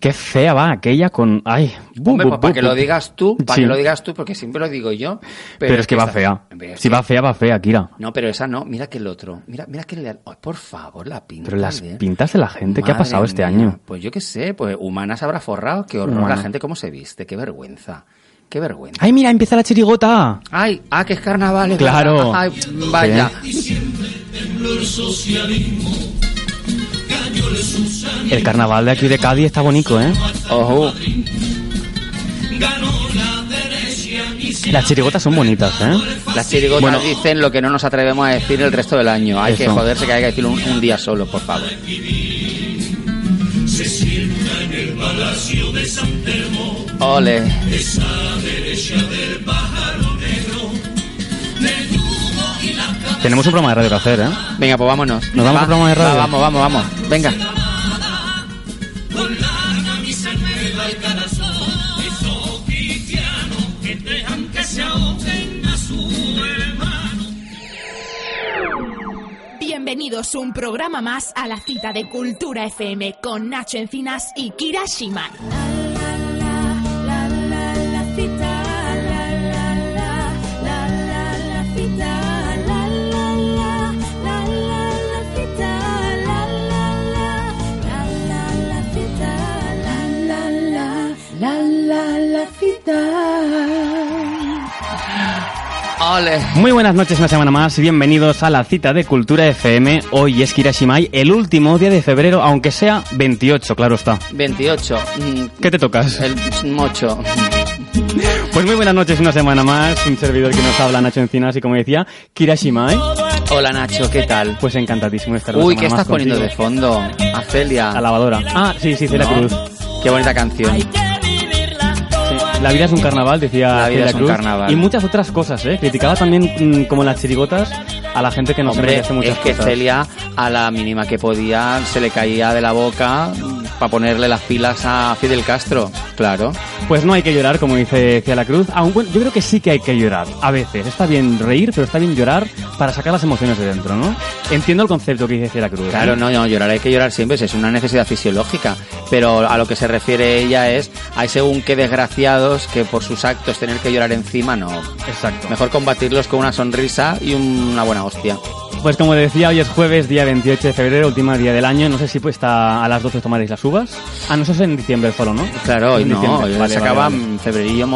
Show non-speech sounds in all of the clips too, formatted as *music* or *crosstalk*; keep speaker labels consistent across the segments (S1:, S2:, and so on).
S1: Qué fea va aquella con... Ay, bu,
S2: Hombre,
S1: bu,
S2: pues para
S1: bu,
S2: que
S1: bu.
S2: lo digas tú, para
S1: Sí.
S2: que lo digas tú, porque siempre lo digo yo.
S1: Pero, es que va fea.
S2: Es
S1: Si
S2: que-
S1: va fea, va fea, Kira.
S2: No, pero esa no. Mira que el otro. Mira, mira que le... Ay, por favor, la pinta.
S1: Pero las
S2: de-
S1: pintas de la gente, ¿qué ha pasado este
S2: mía.
S1: año?
S2: Pues yo qué sé, pues humanas habrá forrado. Qué horror la gente cómo se viste. Qué vergüenza. Qué vergüenza.
S1: ¡Ay, mira, empieza la chirigota!
S2: Ay, ah, que es carnaval.
S1: Claro.
S2: Ay, vaya.
S1: El carnaval de aquí de Cádiz está bonito, ¿eh?
S2: Ojo.
S1: Las chirigotas son bonitas, ¿eh?
S2: Las chirigotas
S1: Bueno.
S2: dicen lo que no nos atrevemos a decir el resto del año. Hay que joderse que hay que decirlo un, un día solo, por favor. Ole.
S1: Tenemos un programa de radio que hacer, ¿eh?
S2: Venga, pues vámonos.
S1: ¿Nos vamos
S2: Va,
S1: al programa de radio?
S2: va, vamos, vamos, vamos. Venga.
S3: Bienvenidos un programa más a la cita de Cultura FM con Nacho Encinas y Kira Shiman.
S2: Ole.
S1: Muy buenas noches, una semana más bienvenidos a la cita de Cultura FM. Hoy es Kirashimai, el último día de febrero, aunque sea 28, claro está.
S2: 28. Mm,
S1: ¿Qué te tocas?
S2: El mocho.
S1: Pues muy buenas noches, una semana más, un servidor que nos habla, Nacho Encinas, y como decía, Kirashimai,
S2: Hola Nacho, ¿qué tal?
S1: pues encantadísimo estar
S2: Uy, ¿qué estás poniendo de fondo? A Celia.
S1: La lavadora. Ah, sí, sí, Celia
S2: No.
S1: Cruz.
S2: Qué bonita canción.
S1: La vida es un carnaval, decía
S2: La vida es un
S1: Cruz.
S2: carnaval.
S1: Y muchas otras cosas, ¿eh? Criticaba también, mm, como las chirigotas, a la gente que no se
S2: Hombre,
S1: merece muchas
S2: es que
S1: cosas.
S2: Celia, a la mínima que podía, se le caía de la boca para ponerle las pilas a Fidel Castro. Claro.
S1: Pues no hay que llorar, como dice Celia Cruz. Yo creo que sí que hay que llorar. A veces. Está bien reír, pero está bien llorar para sacar las emociones de dentro, ¿no? Entiendo el concepto que dice Celia Cruz. ¿eh?
S2: Claro, no, no, llorar hay que llorar siempre, es una necesidad fisiológica. Pero a lo que se refiere ella es, hay según qué desgraciados que por sus actos tener que llorar encima, no.
S1: Exacto.
S2: Mejor combatirlos con una sonrisa y una buena hostia.
S1: Pues como decía, hoy es jueves, día 28 de febrero, último día del año. No sé si pues está a las 12 tomaréis las uvas. Ah, no, eso es en diciembre solo, ¿no?
S2: Claro, hoy
S1: En
S2: no,
S1: diciembre.
S2: hoy
S1: Vale,
S2: se
S1: vale,
S2: acaba
S1: vale.
S2: febrerillo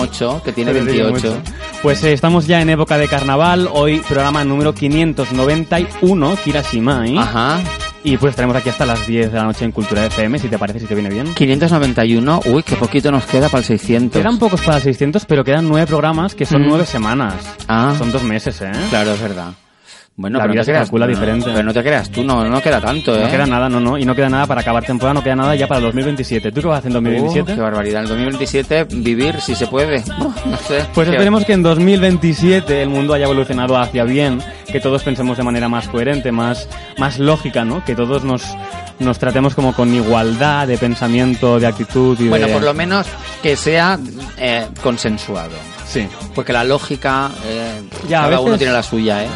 S2: que tiene 28.
S1: Pues eh, estamos ya en época de carnaval. Hoy programa número 591, Kirashimai.
S2: Ajá.
S1: Y pues estaremos aquí hasta las 10 de la noche en Cultura FM, si te parece, si te viene bien.
S2: 591, uy, qué poquito nos queda para el 600.
S1: Quedan pocos para el 600, pero quedan nueve programas que son
S2: Mm.
S1: nueve semanas.
S2: Ah.
S1: Son dos meses, ¿eh?
S2: Claro, es verdad. Bueno,
S1: La vida
S2: no
S1: se calcula
S2: tú,
S1: diferente.
S2: Pero no te creas tú, no, no queda tanto, ¿eh?
S1: No queda nada, no, no. Y no queda nada para acabar temporada, no queda nada ya para el 2027. ¿Tú qué vas a hacer en
S2: Uh,
S1: 2027?
S2: qué barbaridad. En 2027, vivir si se puede. *laughs* No sé.
S1: Pues esperemos que en 2027 el mundo haya evolucionado hacia bien, que todos pensemos de manera más coherente, más, más lógica, ¿no? Que todos nos, nos tratemos como con igualdad de pensamiento, de actitud y
S2: Bueno,
S1: de...
S2: por lo menos que sea eh, consensuado.
S1: Sí.
S2: Porque la lógica, eh,
S1: Ya, a
S2: cada uno tiene la suya, ¿eh?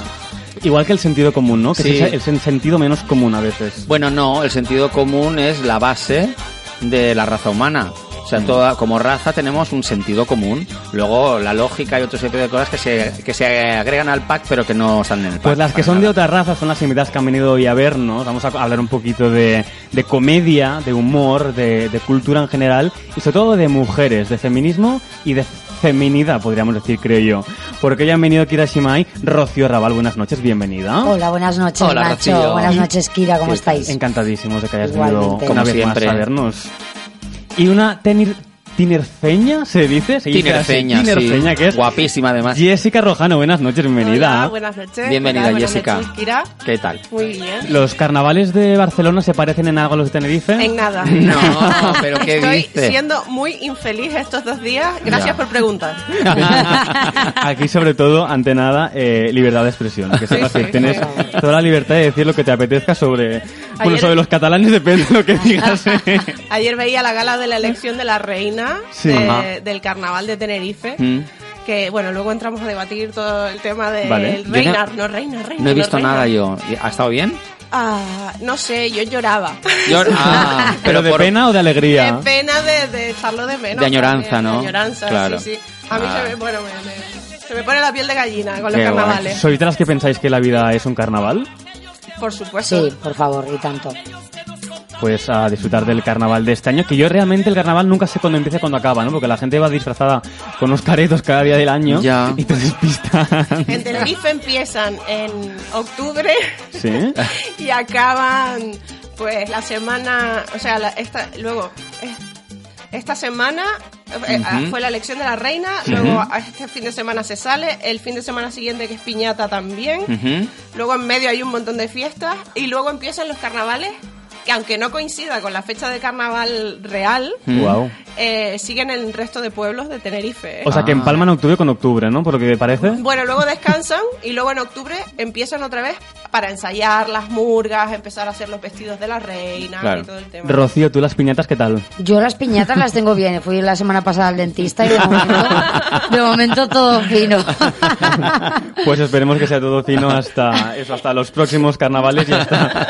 S1: Igual que el sentido común, ¿no? Que
S2: Sí.
S1: es el sen- sentido menos común a veces.
S2: Bueno, no, el sentido común es la base de la raza humana. O
S1: Mm.
S2: sea, toda, como raza tenemos un sentido común. Luego la lógica y otro tipo de cosas que se, que se agregan al pack pero que no salen en el pack.
S1: Pues las que son de
S2: nada.
S1: otra raza son las invitadas que han venido hoy a vernos. Vamos a hablar un poquito de, de comedia, de humor, de, de cultura en general y sobre todo de mujeres, de feminismo y de feminidad, podríamos decir, creo yo. Porque hoy han venido Kira Shimai, Rocío Raval, buenas noches, bienvenida.
S4: Hola, buenas noches,
S2: Hola,
S4: Nacho.
S2: Rocío.
S4: Buenas noches, Kira, ¿cómo estáis?
S1: Encantadísimos de que hayas venido una
S2: Como
S1: vez
S2: siempre.
S1: más a vernos. Y una tenir tinerfeña, ¿se dice? Se dice así,
S2: Tinerfeña,
S1: tinerfeña,
S2: sí.
S1: que es
S2: Guapísima, además.
S1: Jessica Rojano. Buenas noches, bienvenida.
S4: Hola, buenas noches.
S2: Bienvenida.
S4: Buenas
S2: Jessica.
S4: noches, Kira.
S2: ¿Qué tal?
S4: Muy bien.
S1: ¿Los carnavales de Barcelona se parecen en algo a los de Tenerife?
S4: En nada. *laughs*
S2: No, pero ¿qué
S4: Estoy
S2: dice?
S4: siendo muy infeliz estos dos días. Gracias
S2: Ya.
S4: por preguntar. *laughs*
S1: Aquí, sobre todo, ante nada, eh, libertad de expresión. Que sepas
S4: Sí,
S1: que
S4: sí,
S1: tienes
S4: sí.
S1: toda la libertad de decir lo que te apetezca sobre... Bueno, sobre los catalanes depende de lo que digas. *laughs*
S4: Ayer veía la gala de la elección de la reina
S1: Sí.
S4: de- del carnaval de Tenerife.
S2: Mm.
S4: Que bueno, luego entramos a debatir todo el tema de
S1: Vale.
S4: Reinar, no, reina, reina.
S2: No he visto
S4: reina.
S2: nada yo. ¿Ha estado bien?
S4: Ah, no sé, yo lloraba.
S2: Yo- *laughs* ah,
S1: ¿Pero de
S2: por-
S1: pena o de alegría?
S4: Qué pena de, de echarlo de menos.
S2: De añoranza,
S4: también,
S2: ¿no?
S4: De añoranza,
S2: Claro.
S4: sí, sí. A mí
S2: Ah.
S4: se me, bueno, me, me- se me pone la piel de gallina con
S2: Qué
S4: los
S2: guay.
S4: carnavales.
S1: ¿Sois de las que pensáis que la vida es un carnaval?
S4: Por supuesto.
S5: Sí, por favor, y tanto.
S1: Pues a disfrutar del carnaval de este año, que yo realmente el carnaval nunca sé cuándo empieza y cuándo acaba, ¿no? Porque la gente va disfrazada con unos caretos cada día del año
S2: Ya.
S1: y te despistan.
S4: En Tenerife empiezan en octubre
S1: ¿Sí? *laughs*
S4: y acaban pues la semana, o sea, la- esta, luego eh, esta semana eh,
S2: Ujú.
S4: fue la elección de la reina, luego a este fin de semana se sale, el fin de semana siguiente que es piñata también, luego en medio hay un montón de fiestas y luego empiezan los carnavales que aunque no coincida con la fecha de carnaval real,
S2: Mm.
S1: Wow.
S4: eh, siguen en el resto de pueblos de Tenerife. ¿eh?
S1: O sea que
S2: Ah.
S1: empalman octubre con octubre, ¿no? Por lo que me parece.
S4: Bueno, luego descansan y luego en octubre empiezan otra vez para ensayar las murgas, empezar a hacer los vestidos de la reina
S2: Claro.
S4: y todo el tema.
S1: Rocío, ¿tú las piñatas qué tal?
S5: Yo las piñatas las tengo bien. Fui la semana pasada al dentista y de momento, de momento todo fino.
S1: Pues esperemos que sea todo fino hasta eso, hasta los próximos carnavales y hasta,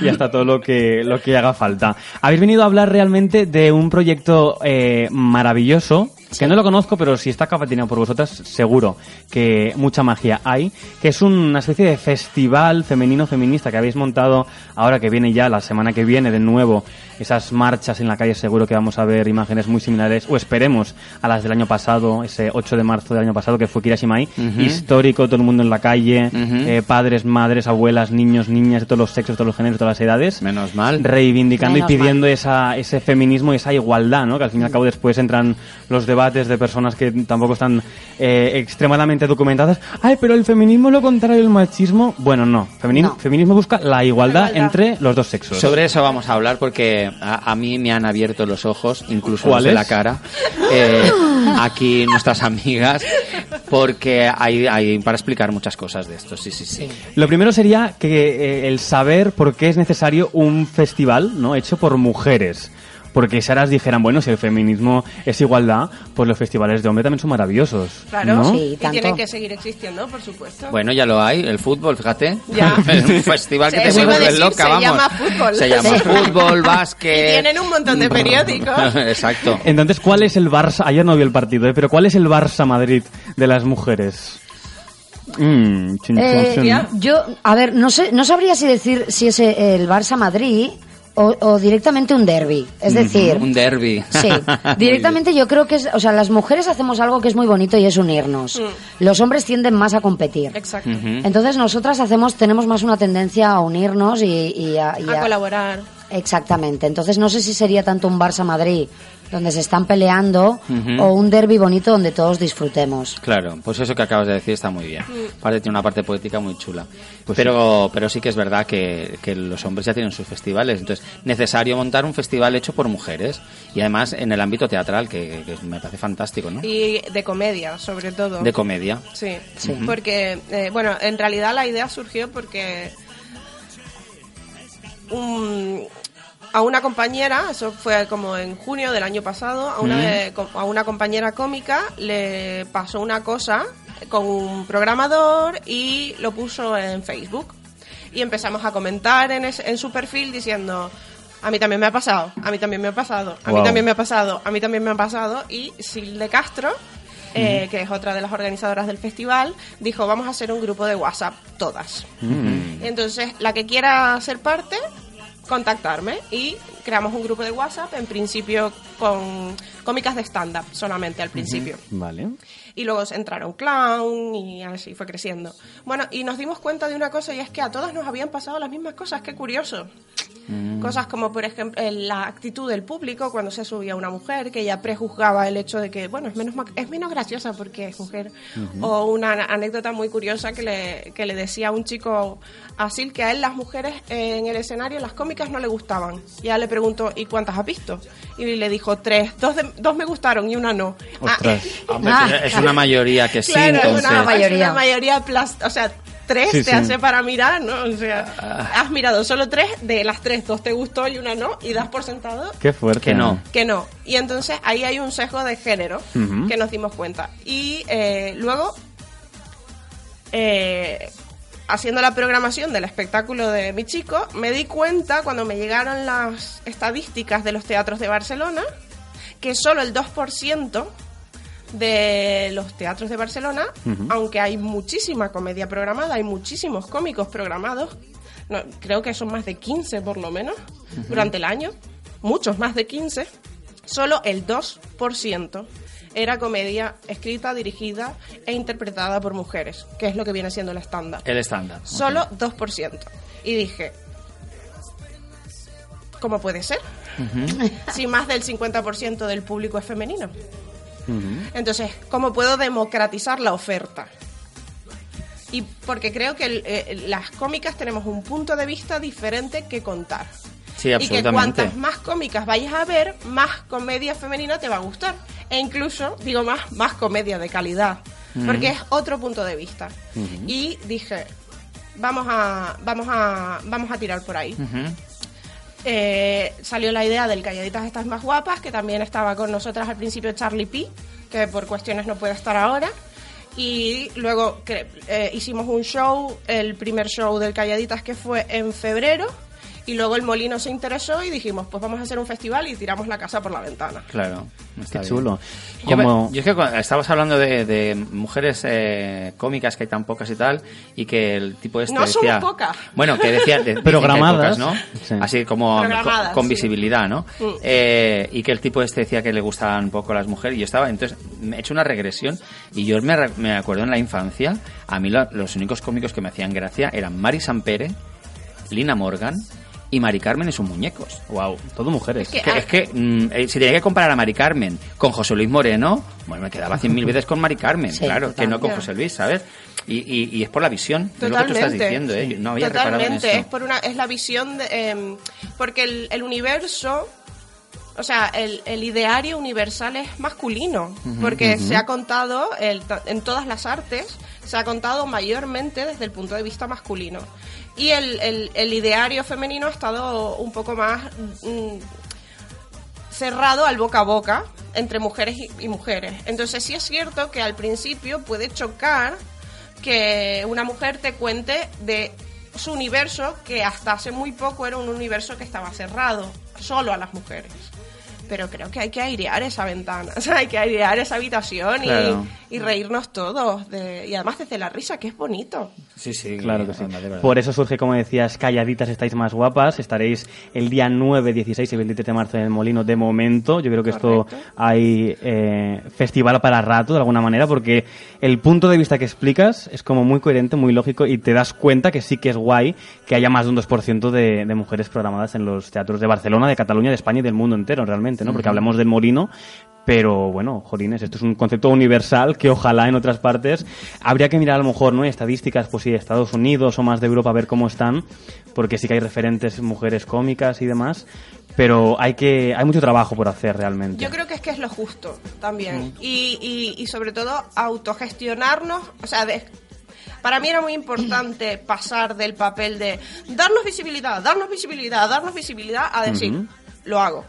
S1: y hasta todo lo que, lo que haga falta. Habéis venido a hablar realmente de un proyecto eh, maravilloso, que no lo conozco, pero si está capitaneado por vosotras, seguro que mucha magia hay, que es una especie de festival femenino feminista que habéis montado ahora que viene ya, la semana que viene de nuevo, esas marchas en la calle, seguro que vamos a ver imágenes muy similares, o esperemos a las del año pasado, ese 8 de marzo del año pasado, que fue Kirashimai,
S2: Ujú.
S1: histórico, todo el mundo en la calle,
S2: Ujú.
S1: eh, padres, madres, abuelas, niños, niñas, de todos los sexos, todos los géneros, todas las edades,
S2: Menos mal.
S1: reivindicando
S5: Menos
S1: y pidiendo esa, ese feminismo y esa igualdad, ¿no? Que al fin y al cabo después entran los debates de personas que tampoco están eh, extremadamente documentadas. Ay, pero el feminismo es lo contrario del machismo. Bueno, no. Femini-
S5: No.
S1: Feminismo busca la igualdad,
S4: La igualdad.
S1: entre los dos sexos.
S2: Sobre eso vamos a hablar porque a, a mí me han abierto los ojos, incluso de la cara, eh, aquí nuestras amigas, porque hay, hay para explicar muchas cosas de esto, sí, sí, sí.
S1: Lo primero sería que eh, el saber por qué es necesario un festival, ¿no? Hecho por mujeres. Porque si ahora dijeran, bueno, si el feminismo es igualdad, pues los festivales de hombre también son maravillosos.
S4: Claro,
S1: ¿no?
S5: Sí,
S4: y tienen que seguir existiendo, por supuesto.
S2: Bueno, ya lo hay, el fútbol, fíjate.
S4: Ya. *laughs*
S2: Es un festival que
S4: Sí,
S2: te
S4: iba a
S2: vuelve loca,
S4: se
S2: vamos.
S4: llama fútbol.
S2: Se llama
S4: Sí.
S2: fútbol, *laughs*
S4: y
S2: básquet.
S4: tienen un montón de periódicos. *laughs*
S2: Exacto.
S1: Entonces, ¿cuál es el Barça? Ayer no vi el partido, ¿eh? pero ¿cuál es el Barça Madrid de las mujeres? Mm, chun, chun,
S5: Eh, yo, a ver, no sé, no sabría si decir si es el Barça Madrid o, o directamente un derby. Es decir,
S2: Un derby.
S5: Sí, *laughs* directamente yo creo que es, o sea, las mujeres hacemos algo que es muy bonito y es unirnos.
S4: Mm.
S5: Los hombres tienden más a competir.
S4: Exacto.
S5: Entonces nosotras hacemos, tenemos más una tendencia a unirnos y, y a, y
S4: A
S5: a-
S4: colaborar.
S5: Exactamente. Entonces no sé si sería tanto un Barça Madrid donde se están peleando o un derby bonito donde todos disfrutemos.
S2: Claro, pues eso que acabas de decir está muy bien. Aparte tiene una parte poética muy chula.
S1: Pues
S2: pero, pero sí que es verdad que, que los hombres ya tienen sus festivales. Entonces, necesario montar un festival hecho por mujeres. Y además en el ámbito teatral, que, que me parece fantástico, ¿no?
S4: Y de comedia, sobre todo.
S2: De comedia.
S4: Sí,
S5: Sí.
S4: porque, eh, bueno, en realidad la idea surgió porque un- a una compañera, eso fue como en junio del año pasado, a una, de- a una compañera cómica le pasó una cosa con un programador y lo puso en Facebook. Y empezamos a comentar en, es- en su perfil diciendo, a mí también me ha pasado, a mí también me ha pasado, a mí también me ha pasado, a mí también me ha pasado. Y Sil de Castro, eh, que es otra de las organizadoras del festival, dijo, vamos a hacer un grupo de WhatsApp todas.
S1: Mm.
S4: Entonces, la que quiera ser parte, contactarme y creamos un grupo de WhatsApp, en principio con cómicas de stand-up solamente al principio.
S1: Vale.
S4: Y luego entraron clown y así fue creciendo. Bueno, y nos dimos cuenta de una cosa y es que a todas nos habían pasado las mismas cosas, qué curioso.
S2: Mm.
S4: Cosas como, por ejemplo, eh, la actitud del público cuando se subía una mujer, que ella prejuzgaba el hecho de que, bueno, es menos, es menos graciosa porque es mujer. O una anécdota muy curiosa que le, que le decía a un chico así que a él las mujeres eh, en el escenario, las cómicas no le gustaban. Y ella le preguntó, ¿y cuántas has visto? Y le dijo, tres. Dos, de- dos me gustaron y una no. Ah.
S2: Hombre,
S5: Ah.
S2: es una mayoría que sí,
S4: Claro, es
S2: entonces.
S4: una,
S5: mayoría.
S4: es una mayoría plas- o sea, tres
S1: Sí,
S4: te
S1: sí.
S4: hace para mirar, ¿no? O sea,
S2: Ah.
S4: has mirado solo tres, de las tres, dos te gustó y una no, y das por sentado
S1: Qué fuerte.
S2: Que no.
S4: que no. Y entonces ahí hay un sesgo de género
S1: Ujú.
S4: que nos dimos cuenta. Y eh, luego, eh, haciendo la programación del espectáculo de mi chico, me di cuenta cuando me llegaron las estadísticas de los teatros de Barcelona que solo el 2% de los teatros de Barcelona, aunque hay muchísima comedia programada, hay muchísimos cómicos programados, no, creo que son más de 15 por lo menos durante el año, muchos más de 15, solo el 2% era comedia escrita, dirigida e interpretada por mujeres, que es lo que viene siendo el estándar.
S2: El estándar. ok.
S4: Solo 2%. Y dije, ¿cómo puede ser? Si más del 50% del público es femenino. Entonces, ¿cómo puedo democratizar la oferta? Y porque creo que el- eh, las cómicas tenemos un punto de vista diferente que contar.
S2: Sí,
S4: Y que cuantas más cómicas vayas a ver, más comedia femenina te va a gustar. E incluso, digo más, más comedia de calidad. Porque es otro punto de vista. Y dije, vamos a, vamos a, vamos a tirar por ahí.
S2: Ujú.
S4: Eh, salió la idea del Calladitas Estas Más Guapas, que también estaba con nosotras al principio Charlie P, que por cuestiones no puede estar ahora. Y luego eh, hicimos un show, el primer show del Calladitas que fue en febrero. Y luego el Molino se interesó y dijimos, pues vamos a hacer un festival y tiramos la casa por la ventana.
S2: Claro.
S1: Qué
S2: está bien.
S1: chulo.
S2: Yo, me-
S1: Como...
S2: yo es que cuando estabas hablando de, de mujeres eh, cómicas que hay tan pocas y tal, y que el tipo este
S4: No somos
S2: decía...
S4: pocas.
S2: Bueno, que decía... de- *laughs* que
S1: Programadas.
S2: pocas, ¿no?
S1: Sí.
S2: Así como
S4: Programadas,
S2: con, con
S4: sí.
S2: visibilidad, ¿no?
S4: Mm.
S2: Eh, y que el tipo este decía que le gustaban un poco las mujeres, y yo estaba... Entonces, me he hecho una regresión, y yo me, me acuerdo en la infancia, a mí lo- los únicos cómicos que me hacían gracia eran Mari Sampere, Lina Morgan y Mari Carmen y sus muñecos.
S1: Wow, todo mujeres.
S4: que-
S2: Que- es que mm, eh, si tenía que comparar a Mari Carmen con José Luis Moreno, bueno, me quedaba cien mil veces con Mari Carmen,
S5: Sí,
S2: claro, que no con. José Luis, ¿sabes? Y, y- y es por la visión, es lo que tú estás diciendo, ¿eh? Yo no había reparado en
S4: Totalmente,
S2: esto.
S4: es por una, es la visión de, em, porque el, el universo, o sea, el, el ideario universal es masculino, porque se ha contado el- en todas las artes, se ha contado mayormente desde el punto de vista masculino. Y el, el- ideario femenino ha estado un poco más mm, cerrado al boca a boca entre mujeres y mujeres. Entonces sí es cierto que al principio puede chocar que una mujer te cuente de su universo que hasta hace muy poco era un universo que estaba cerrado solo a las mujeres. Pero creo que hay que airear esa ventana, *laughs* o sea, hay que airear esa habitación y-
S2: Claro.
S4: y, reírnos todos. de- y además desde la risa, que es bonito.
S2: Sí, sí,
S1: Claro que sí. Por eso surge, como decías, calladitas estáis más guapas. Estaréis el día 9, 16 y 23 de marzo en el Molino de momento. Yo creo que esto hay eh, festival para rato, de alguna manera, porque el punto de vista que explicas es como muy coherente, muy lógico y te das cuenta que sí que es guay que haya más de un 2% de, de mujeres programadas en los teatros de Barcelona, de Cataluña, de España y del mundo entero, realmente, ¿no? Porque hablamos del Molino, pero bueno, jolines, esto es un concepto universal que ojalá en otras partes habría que mirar a lo mejor, ¿no? Estadísticas, pues sí, de Estados Unidos o más de Europa a ver cómo están, porque sí que hay referentes mujeres cómicas y demás, pero hay que hay mucho trabajo por hacer realmente.
S4: Yo creo que es que es lo justo también. Y, y, y sobre todo autogestionarnos, o sea, de- para mí era muy importante *clears throat* pasar del papel de darnos visibilidad, darnos visibilidad, darnos visibilidad a decir, lo hago.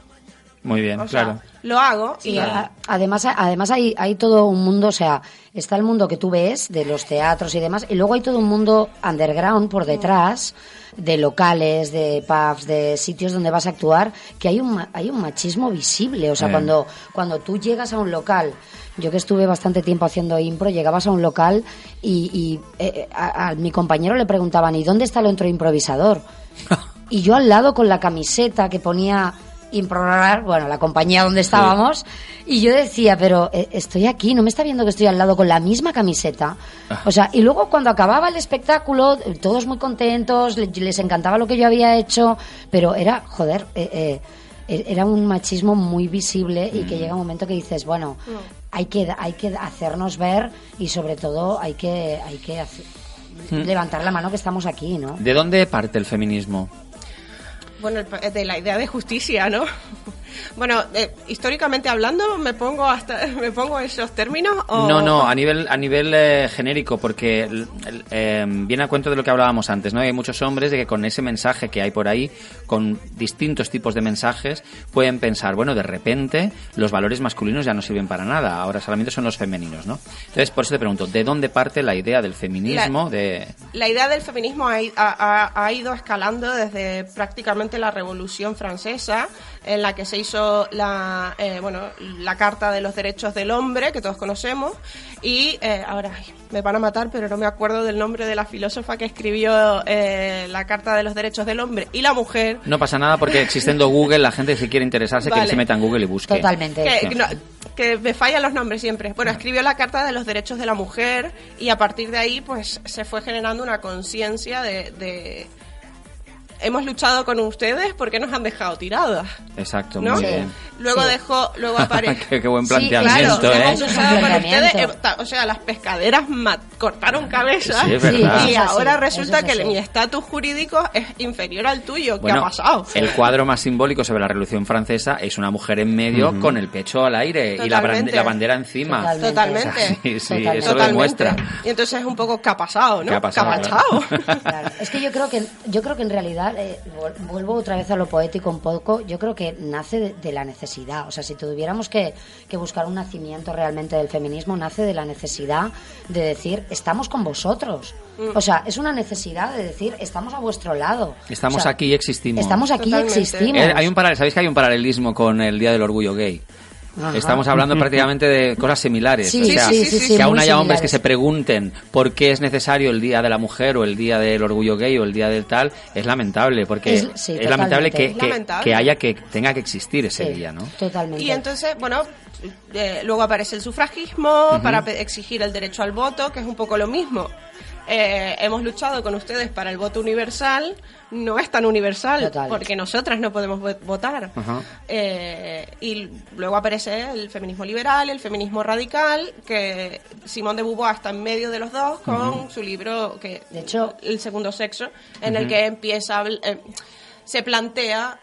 S2: Muy bien,
S4: O sea,
S2: claro.
S4: lo hago
S5: Sí,
S4: y
S5: además, además hay, hay todo un mundo, o sea, está el mundo que tú ves de los teatros y demás, y luego hay todo un mundo underground por detrás, de locales, de pubs, de sitios donde vas a actuar, que hay un, ma- hay un machismo visible. O sea,
S2: Eh.
S5: cuando, cuando tú llegas a un local, yo que estuve bastante tiempo haciendo impro, llegabas a un local y, y, eh, a, a mi compañero le preguntaban, ¿y dónde está el otro improvisador? *laughs* Y yo al lado con la camiseta que ponía Improrar, bueno, la compañía donde estábamos, y yo decía, pero eh, estoy aquí, no me está viendo que estoy al lado con la misma camiseta.
S2: Ah.
S5: O sea, y luego cuando acababa el espectáculo, todos muy contentos, le- les encantaba lo que yo había hecho, pero era, joder, eh, eh, eh, era un machismo muy visible y
S2: Mm.
S5: que llega un momento que dices, bueno, hay que hay que hacernos ver y sobre todo hay que hay que hace-
S2: Mm.
S5: levantar la mano que estamos aquí, ¿no?
S2: ¿De dónde parte el feminismo?
S4: Bueno, de la idea de justicia, ¿no? Bueno, eh, históricamente hablando, me pongo hasta *laughs* me pongo esos términos o
S2: No, no, a nivel, a nivel eh, genérico, porque eh, viene a cuento de lo que hablábamos antes, ¿no? Hay muchos hombres de que con ese mensaje que hay por ahí, con distintos tipos de mensajes, pueden pensar, bueno, de repente los valores masculinos ya no sirven para nada, ahora solamente son los femeninos, ¿no? Entonces, por eso te pregunto, ¿de dónde parte la idea del feminismo?
S4: La-
S2: de
S4: La idea del feminismo ha ido escalando desde prácticamente la Revolución Francesa, en la que se hizo la, eh, bueno, la Carta de los Derechos del Hombre, que todos conocemos, y eh, ahora ay, me van a matar, pero no me acuerdo del nombre de la filósofa que escribió eh, la Carta de los Derechos del Hombre y la mujer.
S2: No pasa nada porque existiendo Google, la gente si quiere interesarse, que
S4: Vale.
S2: se meta en Google y busque.
S5: Totalmente.
S4: Que, no, que me fallan los nombres siempre. Bueno, escribió la Carta de los Derechos de la Mujer y a partir de ahí pues se fue generando una conciencia de, de- Hemos luchado con ustedes porque nos han dejado tiradas,
S2: Exacto,
S4: ¿no?
S2: muy bien.
S4: Luego
S5: Sí.
S4: dejó, luego *laughs* apareció...
S2: qué, qué buen
S5: Sí,
S2: planteamiento,
S4: Claro,
S2: ¿eh?
S4: hemos luchado con ustedes, eh, o sea, las pescaderas cortaron cabezas
S2: Sí.
S5: Sí,
S4: y ahora resulta que mi estatus jurídico es inferior al tuyo. ¿Qué
S2: Bueno,
S4: ha pasado?
S2: El cuadro más simbólico sobre la Revolución Francesa es una mujer en medio con el pecho al aire y la,
S4: Totalmente.
S2: brand- la bandera encima.
S5: Totalmente.
S4: Totalmente.
S2: O *laughs* sea, sí, sí,
S5: Totalmente.
S2: eso lo demuestra.
S4: Y entonces es un poco ¿qué ha pasado, no?
S2: ¿Qué ha pasado? Claro,
S5: Es que yo creo que yo creo que en realidad eh, vuelvo otra vez a lo poético un poco. Yo creo que nace de, de la necesidad. O sea, si tuviéramos que, que buscar un nacimiento realmente del feminismo, nace de la necesidad de decir estamos con vosotros. O sea, es una necesidad de decir estamos a vuestro lado.
S2: Estamos
S5: O sea,
S2: aquí y existimos.
S5: Estamos aquí y existimos.
S2: Eh, hay un paral- ¿Sabéis que hay un paralelismo con el Día del Orgullo Gay?
S5: Ajá.
S2: Estamos hablando prácticamente de cosas similares.
S5: Sí,
S2: o sea,
S5: sí, sí, sí,
S2: que aún haya hombres
S5: similares.
S2: que se pregunten por qué es necesario el Día de la Mujer o el Día del Orgullo Gay o el Día del tal, es lamentable, porque
S5: Es-
S2: es, lamentable que, que-
S4: Lamentable.
S2: que haya que tenga que existir ese
S5: Sí,
S2: día, ¿no?
S5: Totalmente.
S4: Y entonces, bueno, eh, luego aparece el sufragismo para pe- exigir el derecho al voto, que es un poco lo mismo. Eh, hemos luchado con ustedes para el voto universal, no es tan universal,
S5: Total.
S4: porque nosotras no podemos vo- votar. Eh, y luego aparece el feminismo liberal, el feminismo radical, que Simón de Beauvoir está en medio de los dos con su libro, que
S5: De hecho-
S4: El segundo sexo, en el que empieza, eh, se plantea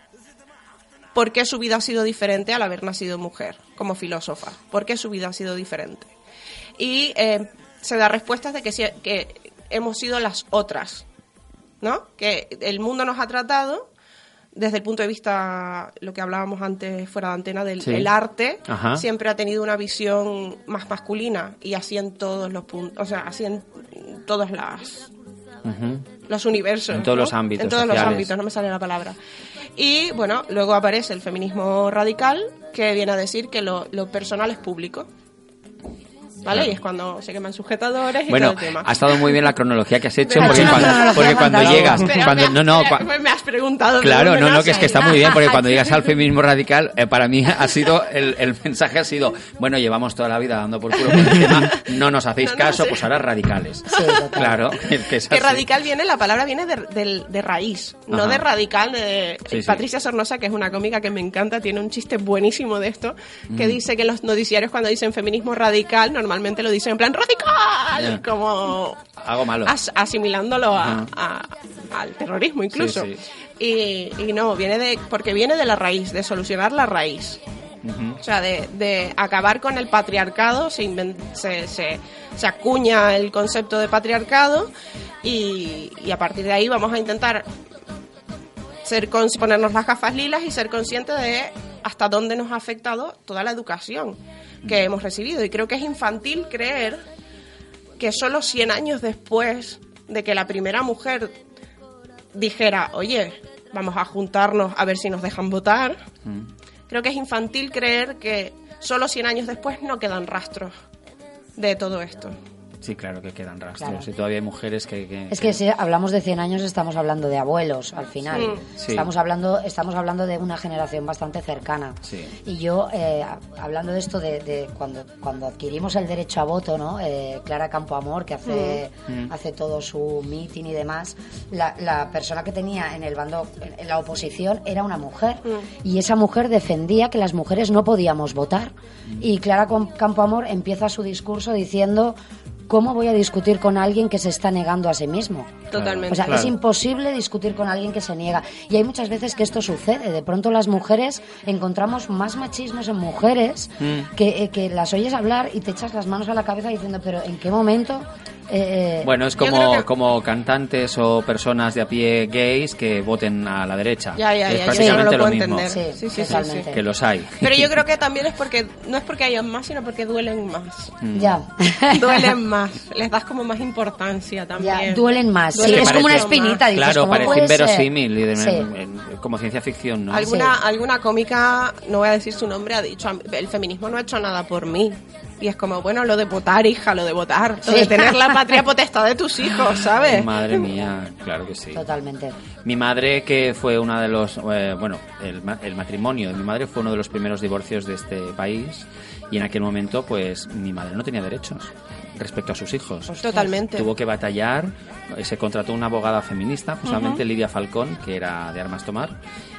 S4: por qué su vida ha sido diferente al haber nacido mujer como filósofa, por qué su vida ha sido diferente. Y eh, se da respuestas de que, si- que hemos sido las otras, ¿no? Que el mundo nos ha tratado desde el punto de vista, lo que hablábamos antes fuera de antena, del
S2: Sí.
S4: el arte,
S2: Ajá.
S4: siempre ha tenido una visión más masculina y así en todos los puntos, o sea, así en todas las los universos.
S2: En todos
S4: ¿no?
S2: los ámbitos
S4: En todos los ámbitos, no me sale la palabra. Y bueno, luego aparece el feminismo radical, que viene a decir que lo, lo personal es público. ¿Vale?
S2: Claro.
S4: Y es cuando se queman sujetadores y
S2: Bueno,
S4: todo el tema.
S2: ha estado muy bien la cronología que has hecho,
S4: has
S2: porque cuando, porque cuando llegas,
S4: Pero
S2: cuando,
S4: me,
S2: no, no,
S4: has,
S2: cua-
S4: me has preguntado. de
S2: Claro, no, no, que es que está muy bien, porque cuando *laughs* llegas al feminismo radical, eh, para mí ha sido, el, el mensaje ha sido, bueno, llevamos toda la vida dando por culo con el *laughs* tema, no nos hacéis
S4: No, no
S2: caso,
S4: sé.
S2: pues ahora radicales.
S5: Sí.
S2: Claro, *laughs* que es
S4: Que radical viene, la palabra viene de, del- de raíz, no
S2: Ajá.
S4: de radical. De,
S2: Sí, sí.
S4: Patricia Sornosa, que es una cómica que me encanta, tiene un chiste buenísimo de esto,
S2: Mm.
S4: que dice que los noticiarios cuando dicen feminismo radical, normalmente lo dicen en plan radical, como
S2: Algo malo.
S4: as- asimilándolo a- al terrorismo incluso.
S2: Sí,
S4: Y, y no, viene de, porque viene de la raíz, de solucionar la raíz. O sea, de, de acabar con el patriarcado, se, se, se, se acuña el concepto de patriarcado y, y a partir de ahí vamos a intentar ser cons- ponernos las gafas lilas y ser conscientes de hasta dónde nos ha afectado toda la educación que hemos recibido. Y creo que es infantil creer que solo 100 años después de que la primera mujer dijera, oye, vamos a juntarnos a ver si nos dejan votar, creo que es infantil creer que solo 100 años después no quedan rastros de todo esto.
S2: Sí, claro que quedan rastros.
S5: Claro.
S2: Y todavía hay mujeres que... que-
S5: Es que si hablamos de 100 años estamos hablando de abuelos al final.
S2: Sí.
S5: Estamos hablando estamos hablando de una generación bastante cercana.
S2: Sí.
S5: Y yo eh, hablando de esto de, de cuando cuando adquirimos el derecho a voto, ¿no? Eh, Clara Campoamor que hace
S2: Mm.
S5: hace todo su meeting y demás, la, la persona que tenía en el bando en, la oposición era una mujer y esa mujer defendía que las mujeres no podíamos votar y Clara Campoamor empieza su discurso diciendo ¿Cómo voy a discutir con alguien que se está negando a sí mismo?
S4: Totalmente.
S5: O sea,
S2: Claro.
S5: es imposible discutir con alguien que se niega. Y hay muchas veces que esto sucede. De pronto las mujeres encontramos más machismos en mujeres
S2: Mm.
S5: que, eh, que las oyes hablar y te echas las manos a la cabeza diciendo, pero ¿en qué momento? eh,
S2: Bueno, es como,
S4: que-
S2: como cantantes o personas de a pie gays que voten a la derecha.
S4: Ya, ya,
S2: es
S4: ya, yo
S2: prácticamente
S4: no lo
S2: mismo.
S4: entender.
S5: Sí,
S4: Sí, sí.
S2: Que los hay.
S4: Pero yo creo que también es porque no es porque hayan más, sino porque duelen más.
S2: Mm.
S5: Ya.
S4: Duelen más, *laughs* les das como más importancia también.
S5: Ya, duelen más. Sí, es como una espinita. dices,
S2: Claro,
S5: ¿cómo
S2: parece inverosímil y de-
S5: Sí.
S2: en- en- como ciencia ficción, ¿no?
S4: Alguna,
S5: Sí.
S4: alguna cómica, no voy a decir su nombre, ha dicho, el feminismo no ha hecho nada por mí. Y es como, bueno, lo de votar, hija, lo de votar, lo
S5: Sí.
S4: de tener la *laughs* patria potestad de tus hijos, ¿sabes?
S2: Madre mía, claro que sí.
S5: Totalmente.
S2: Mi madre, que fue una de los. eh, bueno, el, ma- el matrimonio de mi madre fue uno de los primeros divorcios de este país. Y en aquel momento, pues mi madre no tenía derechos respecto a sus hijos.
S4: Totalmente.
S2: Tuvo que batallar, eh, se contrató una abogada feminista, justamente Lidia Falcón, que era de armas tomar,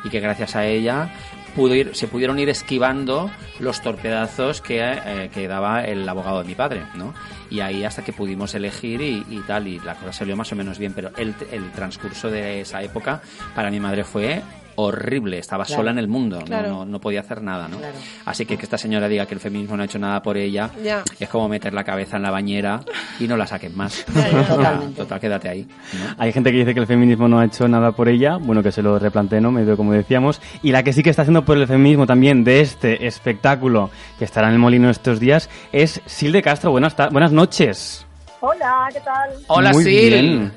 S2: y que gracias a ella pudo ir, se pudieron ir esquivando los torpedazos que, eh, que daba el abogado de mi padre, ¿no? Y ahí hasta que pudimos elegir y, y tal, y la cosa salió más o menos bien, pero el, el transcurso de esa época para mi madre fue horrible, estaba
S5: Claro.
S2: sola en el mundo, no-
S4: Claro.
S2: no, no podía hacer nada, ¿no?
S5: Claro.
S2: Así que que esta señora diga que el feminismo no ha hecho nada por ella
S4: Ya.
S2: es como meter la cabeza en la bañera y no la saquen más. *laughs*
S5: Totalmente.
S2: Total, quédate ahí. ¿no?
S1: Hay gente que dice que el feminismo no ha hecho nada por ella, bueno, que se lo replantee, ¿no? Medio como decíamos. Y la que sí que está haciendo por el feminismo también de este espectáculo que estará en el Molino estos días es Silde Castro. Buenas, buenas noches.
S6: Hola, ¿qué tal?
S2: Hola,
S1: Muy
S2: Sil.
S1: bien.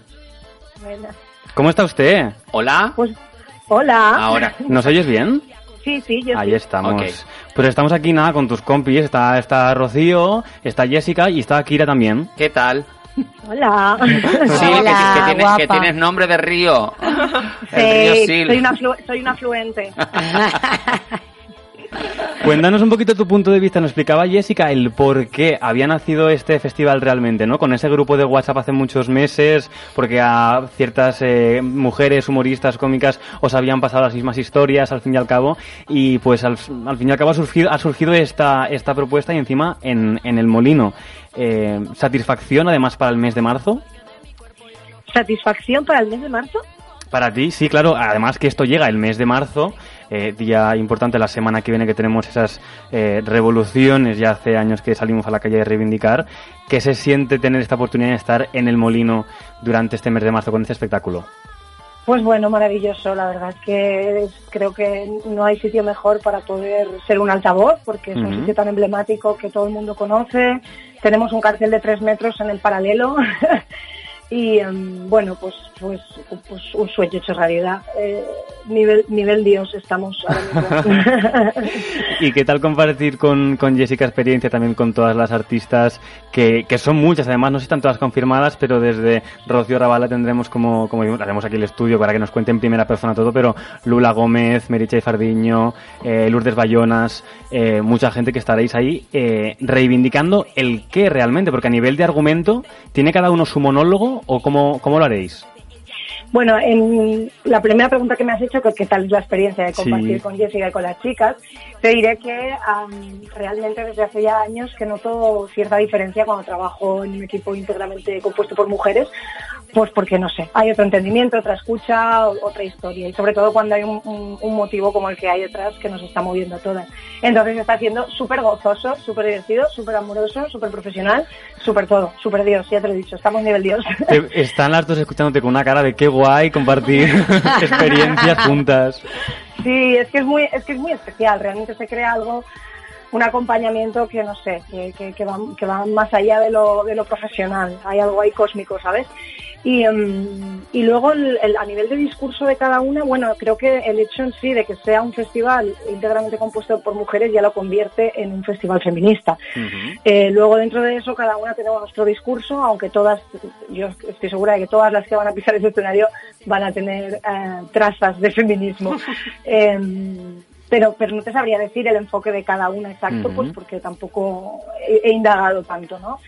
S6: Buenas.
S1: ¿Cómo está usted?
S2: Hola.
S6: Pues, hola.
S2: Ahora.
S1: ¿Nos oyes bien?
S6: Sí, sí, yo
S1: Ahí
S6: sí.
S1: estamos. Pues estamos aquí nada con tus compis. Está, está Rocío, está Jessica y está Kira también.
S2: ¿Qué tal?
S6: Hola.
S2: Que,
S5: Hola,
S2: que tienes, que tienes nombre de río. El río
S6: Sí,
S2: Sil.
S6: soy una, soy una afluente. *laughs*
S1: Cuéntanos un poquito tu punto de vista. Nos explicaba Jessica el por qué había nacido este festival realmente, ¿no? Con ese grupo de WhatsApp hace muchos meses, porque a ciertas eh, mujeres humoristas cómicas os habían pasado las mismas historias al fin y al cabo. Y pues al, al fin y al cabo ha surgido, ha surgido esta, esta propuesta y encima en, en el molino. Eh, ¿Satisfacción además para el mes de marzo?
S6: ¿Satisfacción para el mes de marzo?
S1: Para ti, sí, claro. Además que esto llega el mes de marzo, eh, día importante la semana que viene que tenemos esas eh, revoluciones, ya hace años que salimos a la calle de reivindicar. ¿Qué se siente tener esta oportunidad de estar en el molino durante este mes de marzo con este espectáculo?
S6: Pues bueno, maravilloso. La verdad es que creo que no hay sitio mejor para poder ser un altavoz, porque es un sitio tan emblemático que todo el mundo conoce. Tenemos un cartel de tres metros en el paralelo. *laughs* y em, bueno, pues, pues, pues un sueño hecho realidad. Eh, nivel, nivel Dios estamos. *laughs*
S1: ¿Y qué tal compartir con, con Jessica experiencia también con todas las artistas, que, que son muchas, además no están todas confirmadas, pero desde Rocío Ravala tendremos como, como haremos aquí el estudio para que nos cuente en primera persona todo, pero Lula Gómez, Meritxell Fardiño, eh, Lourdes Bayonas, eh, mucha gente que estaréis ahí eh, reivindicando el qué realmente, porque a nivel de argumento, ¿tiene cada uno su monólogo o cómo, cómo lo haréis?
S6: Bueno, en la primera pregunta que me has hecho, que qué tal es la experiencia de compartir
S1: Sí.
S6: con Jessica y con las chicas, te diré que am, realmente desde hace ya años que noto cierta diferencia cuando trabajo en un equipo íntegramente compuesto por mujeres, pues porque no sé, hay otro entendimiento, otra escucha, otra historia y sobre todo cuando hay un, un- un motivo como el que hay detrás que nos está moviendo a todas. Entonces está siendo súper gozoso, súper divertido, súper amoroso, súper profesional, súper todo, súper Dios, ya te lo he dicho, estamos nivel Dios.
S1: Están las dos escuchándote con una cara de qué guay compartir *laughs* experiencias juntas.
S6: Sí, es que es muy, es que es muy especial. Realmente se crea algo, un acompañamiento que no sé, que, que, que va, que va más allá de lo, de lo profesional. Hay algo ahí cósmico, ¿sabes? Y, em, y luego el- el- a nivel de discurso de cada una, bueno, creo que el hecho en sí de que sea un festival íntegramente compuesto por mujeres ya lo convierte en un festival feminista. Eh, luego dentro de eso cada una tenemos nuestro discurso, aunque todas, yo estoy segura de que todas las que van a pisar ese escenario van a tener eh, trazas de feminismo. *laughs* Em, pero, pero no te sabría decir el enfoque de cada una exacto, pues porque tampoco he, he indagado tanto, ¿no?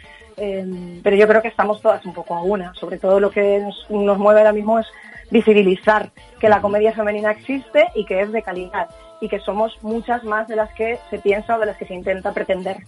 S6: Pero yo creo que estamos todas un poco a una. Sobre todo lo que nos, nos mueve ahora mismo es visibilizar que la comedia femenina existe y que es de calidad y que somos muchas más de las que se piensa o de las que se intenta pretender.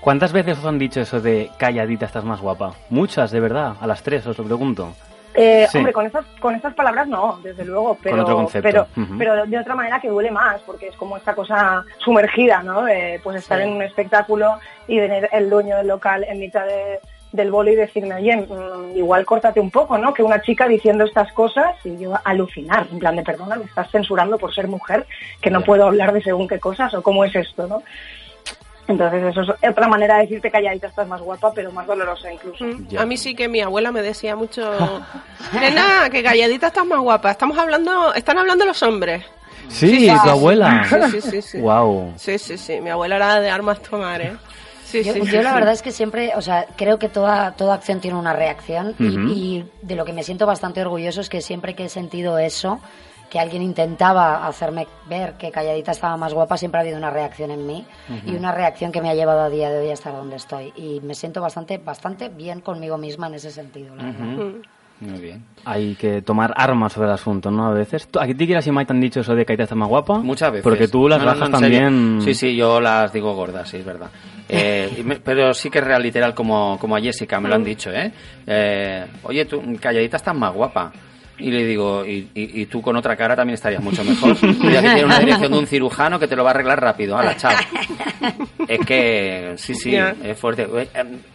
S1: ¿Cuántas veces os han dicho eso de calladita estás más guapa? Muchas, de verdad. A las tres os lo pregunto.
S6: Eh,
S1: Sí.
S6: Hombre, con estas, con estas palabras no, desde luego, pero, pero, pero de otra manera que duele más, porque es como esta cosa sumergida, ¿no? De, pues estar en un espectáculo y venir el dueño del local en mitad de- del bolo y decirme, oye, mm, igual córtate un poco, ¿no? Que una chica diciendo estas cosas y yo alucinar, en plan de, perdona, me estás censurando por ser mujer, que no puedo hablar de según qué cosas o cómo es esto, ¿no? Entonces eso es otra manera de decirte calladita estás más guapa, pero más dolorosa incluso.
S4: Mm,
S1: Ya.
S4: A mí sí que mi abuela me decía mucho, nena, que calladita estás más guapa. Estamos hablando, están hablando los hombres.
S1: Sí,
S4: sí,
S1: tu
S4: sí.
S1: abuela.
S4: Sí, sí, sí, sí.
S1: Wow.
S4: Sí, sí, sí. Mi abuela era de armas tomar, ¿eh? Sí,
S5: Yo,
S4: sí,
S5: yo
S4: sí,
S5: la verdad es que siempre, o sea, creo que toda, toda acción tiene una reacción y, de lo que me siento bastante orgulloso es que siempre que he sentido eso, que alguien intentaba hacerme ver que calladita estaba más guapa, siempre ha habido una reacción en mí y una reacción que me ha llevado a día de hoy a estar donde estoy. Y me siento bastante, bastante bien conmigo misma en ese sentido. la verdad.
S2: Muy bien.
S1: Hay que tomar armas sobre el asunto, ¿no? A veces. ¿Tú- ¿A ti quieras y Mike te han dicho eso de que estás más guapa?
S2: Muchas veces.
S1: Porque tú las
S2: No,
S1: bajas
S2: no,
S1: también.
S2: Sí, sí, yo las digo gordas, sí, es verdad. *laughs* Eh, me- pero sí que es real, literal, como, como a Jessica, me lo han dicho, ¿eh? Eh, Oye, tú, calladita estás más guapa. Y le digo, y, y- y tú con otra cara también estarías mucho mejor. Mira que tiene una dirección de un cirujano que te lo va a arreglar rápido. Hala, chao. Es que, sí, sí,
S4: Ya.
S2: es fuerte.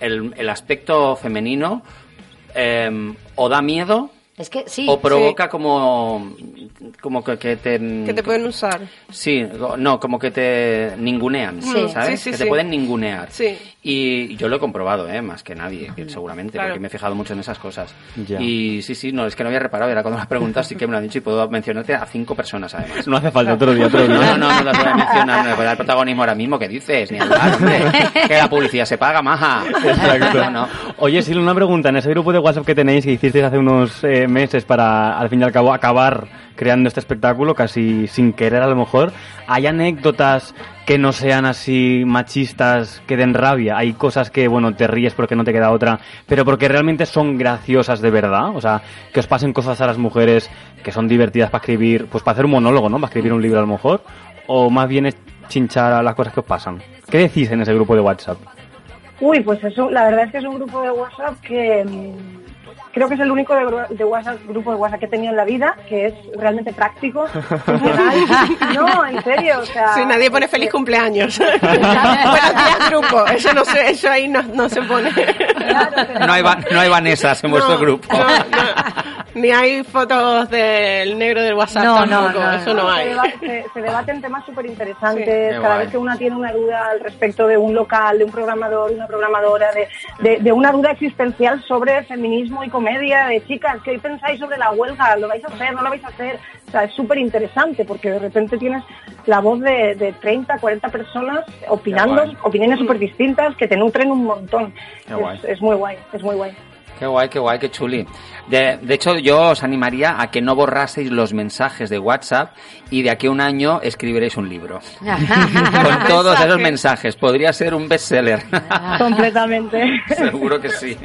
S2: El, el aspecto femenino eh, o da miedo
S5: Es que sí.
S2: o provoca como, como que, que te...
S4: Que te pueden usar.
S2: Sí, no, como que te ningunean,
S5: Sí.
S2: ¿sabes?
S4: Sí, sí,
S2: que
S4: sí.
S2: te pueden ningunear.
S4: Sí.
S2: Y yo lo he comprobado, ¿eh? Más que nadie, seguramente,
S4: Claro.
S2: porque me he fijado mucho en esas cosas.
S1: Ya.
S2: Y sí, sí, no, es que no había reparado, era cuando me has preguntado, sí que me lo han dicho y puedo mencionarte a cinco personas, además.
S1: No hace falta otro día, otro día.
S2: No, no, no, no las voy a mencionar, no voy a dar protagonismo ahora mismo, ¿qué dices? Ni hablar, hombre. Que la publicidad se paga, maja.
S1: Exacto.
S2: No, no.
S1: Oye, Sil, una pregunta. En ese grupo de WhatsApp que tenéis, que hicisteis hace unos eh, meses para, al fin y al cabo, acabar creando este espectáculo, casi sin querer a lo mejor, ¿hay anécdotas que no sean así machistas, que den rabia? Hay cosas que, bueno, te ríes porque no te queda otra, pero porque realmente son graciosas de verdad. O sea, que os pasen cosas a las mujeres que son divertidas para escribir, pues para hacer un monólogo, ¿no? Para escribir un libro a lo mejor. O más bien es chinchar a las cosas que os pasan. ¿Qué decís en ese grupo de WhatsApp?
S6: Uy, pues eso, la verdad es que es un grupo de WhatsApp que mm, creo que es el único de, gru- de WhatsApp, grupo de WhatsApp que he tenido en la vida, que es realmente práctico. *laughs* No, en serio, o sea...
S4: Sí, nadie pone
S6: es
S4: feliz
S6: que-
S4: cumpleaños. *laughs* Buenos días, grupo. Eso no se, eso ahí no, no se pone.
S6: Claro,
S2: No hay, no hay Vanessas en vuestro
S4: No,
S2: grupo.
S4: no, no. Ni hay fotos del negro del WhatsApp
S5: No, no,
S4: tampoco.
S5: no,
S4: eso no, hay.
S6: deba- se- se debaten temas súper interesantes. Cada
S2: guay.
S6: vez que una tiene una duda al respecto de un local, de un programador, una programadora, de, de- de una duda existencial sobre feminismo y comedia, de chicas, ¿qué pensáis sobre la huelga? ¿Lo vais a hacer? ¿No lo vais a hacer? O sea, es súper interesante porque de repente tienes la voz de, de 30, 40 personas opinando, opiniones súper distintas que te nutren un montón. Es muy guay, es muy guay.
S2: Qué guay, qué guay, qué chuli. De, de hecho, yo os animaría a que no borraseis los mensajes de WhatsApp y de aquí a un año escribiréis un libro. *laughs* Con todos esos mensajes. Podría ser un bestseller.
S6: Completamente. *laughs*
S2: Seguro que sí.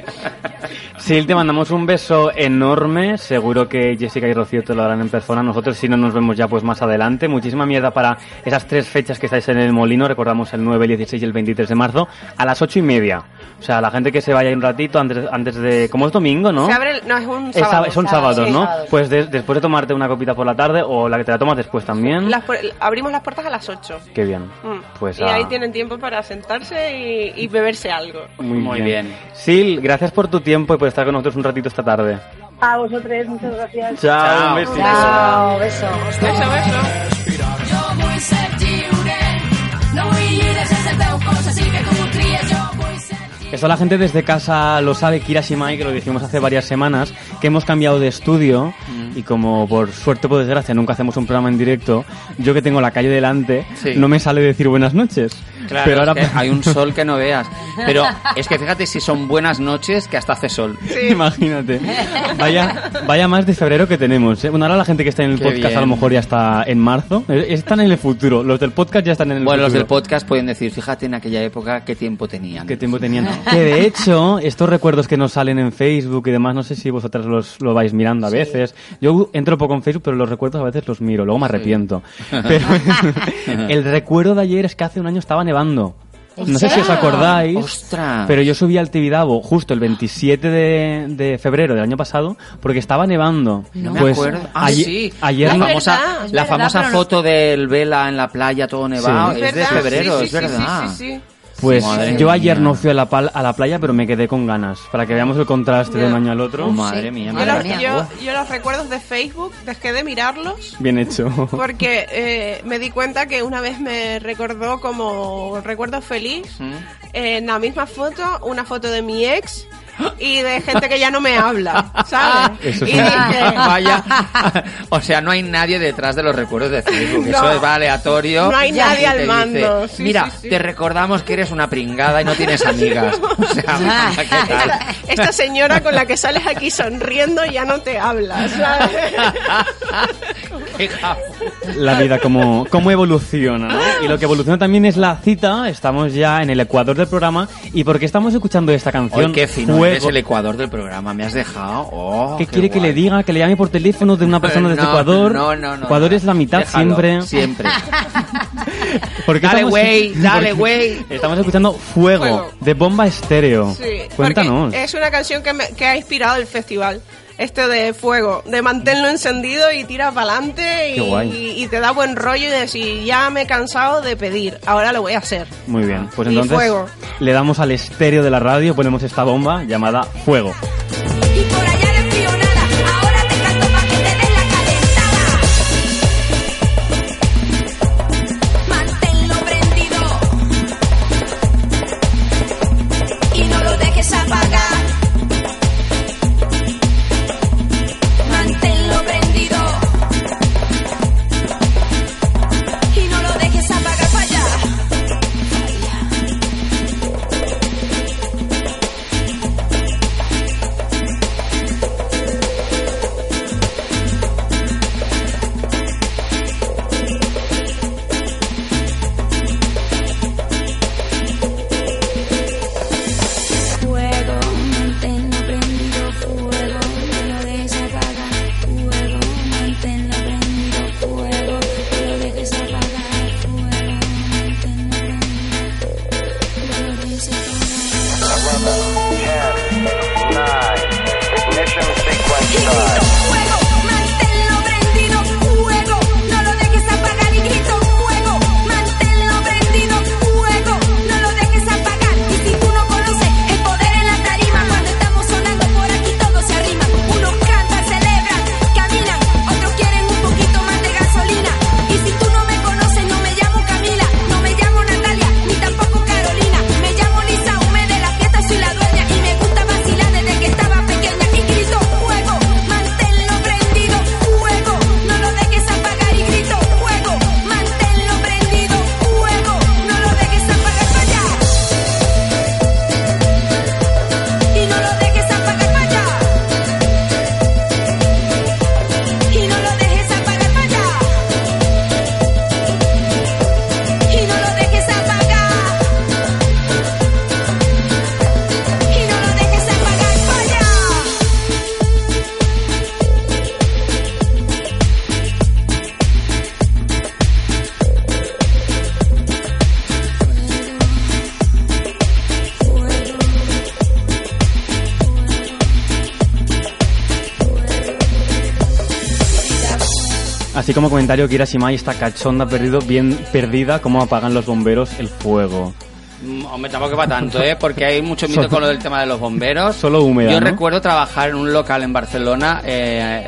S1: Sil, te mandamos un beso enorme. Seguro que Jessica y Rocío te lo harán en persona. Nosotros, si no, nos vemos ya pues más adelante. Muchísima mierda para esas tres fechas que estáis en el Molino. Recordamos el 9, el 16 y el 23 de marzo a las ocho y media. O sea, la gente que se vaya un ratito antes, antes de... Como es domingo, ¿no?
S4: Se abre no, es un
S1: Es
S4: sábado.
S1: sá- son
S5: sábado,
S1: sábados,
S5: sí,
S1: ¿no? Pues de- después de tomarte una copita por la tarde o la que te la tomas después también.
S4: Las abrimos las puertas a las 8.
S1: Qué bien. Pues
S4: y
S1: ah,
S4: ahí tienen tiempo para sentarse y, y beberse algo.
S1: muy,
S2: Muy
S1: bien.
S2: bien.
S1: Sil, gracias por tu tiempo y por estar con nosotros un ratito esta tarde.
S6: A vosotros, muchas gracias.
S1: Chao,
S2: Chao.
S1: un besito.
S5: Chao, beso.
S4: Beso, beso.
S7: Lliure, no vull llibre sense el teu cos, així que tu
S1: Esto la gente desde casa lo sabe, Kira Shimai, que lo dijimos hace varias semanas, que hemos cambiado de estudio
S2: Mm.
S1: y como por suerte o por desgracia nunca hacemos un programa en directo, yo que tengo la calle delante,
S2: Sí.
S1: no me sale decir buenas noches.
S2: Claro,
S1: Pero ahora
S2: es que hay un sol que no veas. Pero es que fíjate si son buenas noches que hasta hace sol. *laughs*
S1: Imagínate. Vaya, vaya más de febrero que tenemos. ¿eh? Bueno, ahora la gente que está en el
S2: Qué
S1: podcast a lo
S2: bien.
S1: mejor ya está en marzo. Eh, Están en el futuro. Los del podcast ya están en el
S2: Bueno, los
S1: futuro.
S2: del podcast pueden decir, fíjate en aquella época qué tiempo tenían.
S1: ¿Qué tiempo tenían? Que de hecho, estos recuerdos que nos salen en Facebook y demás, no sé si vosotras los, lo vais mirando a veces. Yo entro poco en Facebook, pero los recuerdos a veces los miro, luego me arrepiento. *laughs* Pero *laughs* el recuerdo de ayer es que hace un año estaba nevando.
S5: ¿En
S1: No sé si os acordáis,
S2: ¡Ostras!
S1: pero yo subí al Tibidabo justo el 27 de, de febrero del año pasado porque estaba nevando.
S2: No me
S1: Pues
S2: acuerdo. Ah,
S1: ayer,
S2: sí.
S1: ayer
S2: la
S4: Es
S2: famosa,
S4: verdad,
S2: la
S4: es
S5: verdad,
S2: famosa
S5: pero no-
S2: foto del Vela en la playa todo nevado
S1: Sí.
S2: es de
S4: verdad,
S2: febrero,
S4: sí,
S2: es
S4: sí, sí,
S2: verdad.
S4: sí, sí, sí.
S1: Pues
S2: Madre
S1: yo ayer
S2: mía.
S1: no fui a la, pal- a la playa, pero me quedé con ganas. Para que veamos el contraste de un año al otro.
S2: Oh, madre
S5: Sí.
S2: mía,
S4: Yo
S5: Madre
S4: los,
S5: mía.
S4: yo, yo los recuerdos de Facebook dejé de mirarlos
S1: Bien hecho.
S4: porque eh, me di cuenta que una vez me recordó como recuerdo feliz
S2: ¿Mm?
S4: en la misma foto una foto de mi ex y de gente que ya no me habla, ¿sabes?
S1: Eso
S4: y
S1: es un-
S4: dije,
S2: Vaya. *laughs* O sea, no hay nadie detrás de los recuerdos de Facebook.
S4: No.
S2: Eso es va aleatorio.
S4: No hay nadie al
S2: dice,
S4: mando. Sí,
S2: Mira,
S4: sí, sí.
S2: te recordamos que eres una pringada y no tienes amigas. *laughs* O sea,
S5: Ah. *laughs*
S2: ¿qué tal?
S4: esta, esta señora con la que sales aquí sonriendo ya no te habla, ¿sabes?
S1: La vida como, cómo evoluciona, ¿no? Y lo que evoluciona también es la cita. Estamos ya en el ecuador del programa. ¿Y por qué estamos escuchando esta canción?
S2: Hoy qué fino
S1: Fuego.
S2: Eres el ecuador del programa. Me has dejado. Oh,
S1: ¿Qué quiere que
S2: guay.
S1: le diga? ¿Que le llame por teléfono de una persona desde
S2: No,
S1: Ecuador?
S2: No, no, no.
S1: Ecuador
S2: no.
S1: es la mitad
S2: Déjalo,
S1: siempre.
S2: Siempre. *laughs*
S1: ¿Por qué
S2: Dale, güey, dale,
S1: porque
S2: güey.
S1: Estamos escuchando Fuego,
S4: Fuego.
S1: de Bomba Estéreo.
S4: Sí,
S1: Cuéntanos.
S4: porque es una canción que, me- que ha inspirado el festival. Este de fuego, de manténlo encendido y tira para adelante y, y te da buen rollo y decir, ya me he cansado de pedir, ahora lo voy a hacer.
S1: Muy bien, pues
S4: Y
S1: entonces
S4: fuego.
S1: le damos al estéreo de la radio, ponemos esta bomba llamada Fuego.
S7: Y por allá
S1: Así como comentario, Kira Shimai está cachonda, perdido, bien perdida, cómo apagan los bomberos el fuego.
S2: Mm, Hombre, tampoco va tanto, ¿eh? Porque hay mucho mito con lo del tema de los bomberos. *laughs*
S1: Solo húmeda,
S2: Yo
S1: ¿no?
S2: recuerdo trabajar en un local en Barcelona, eh,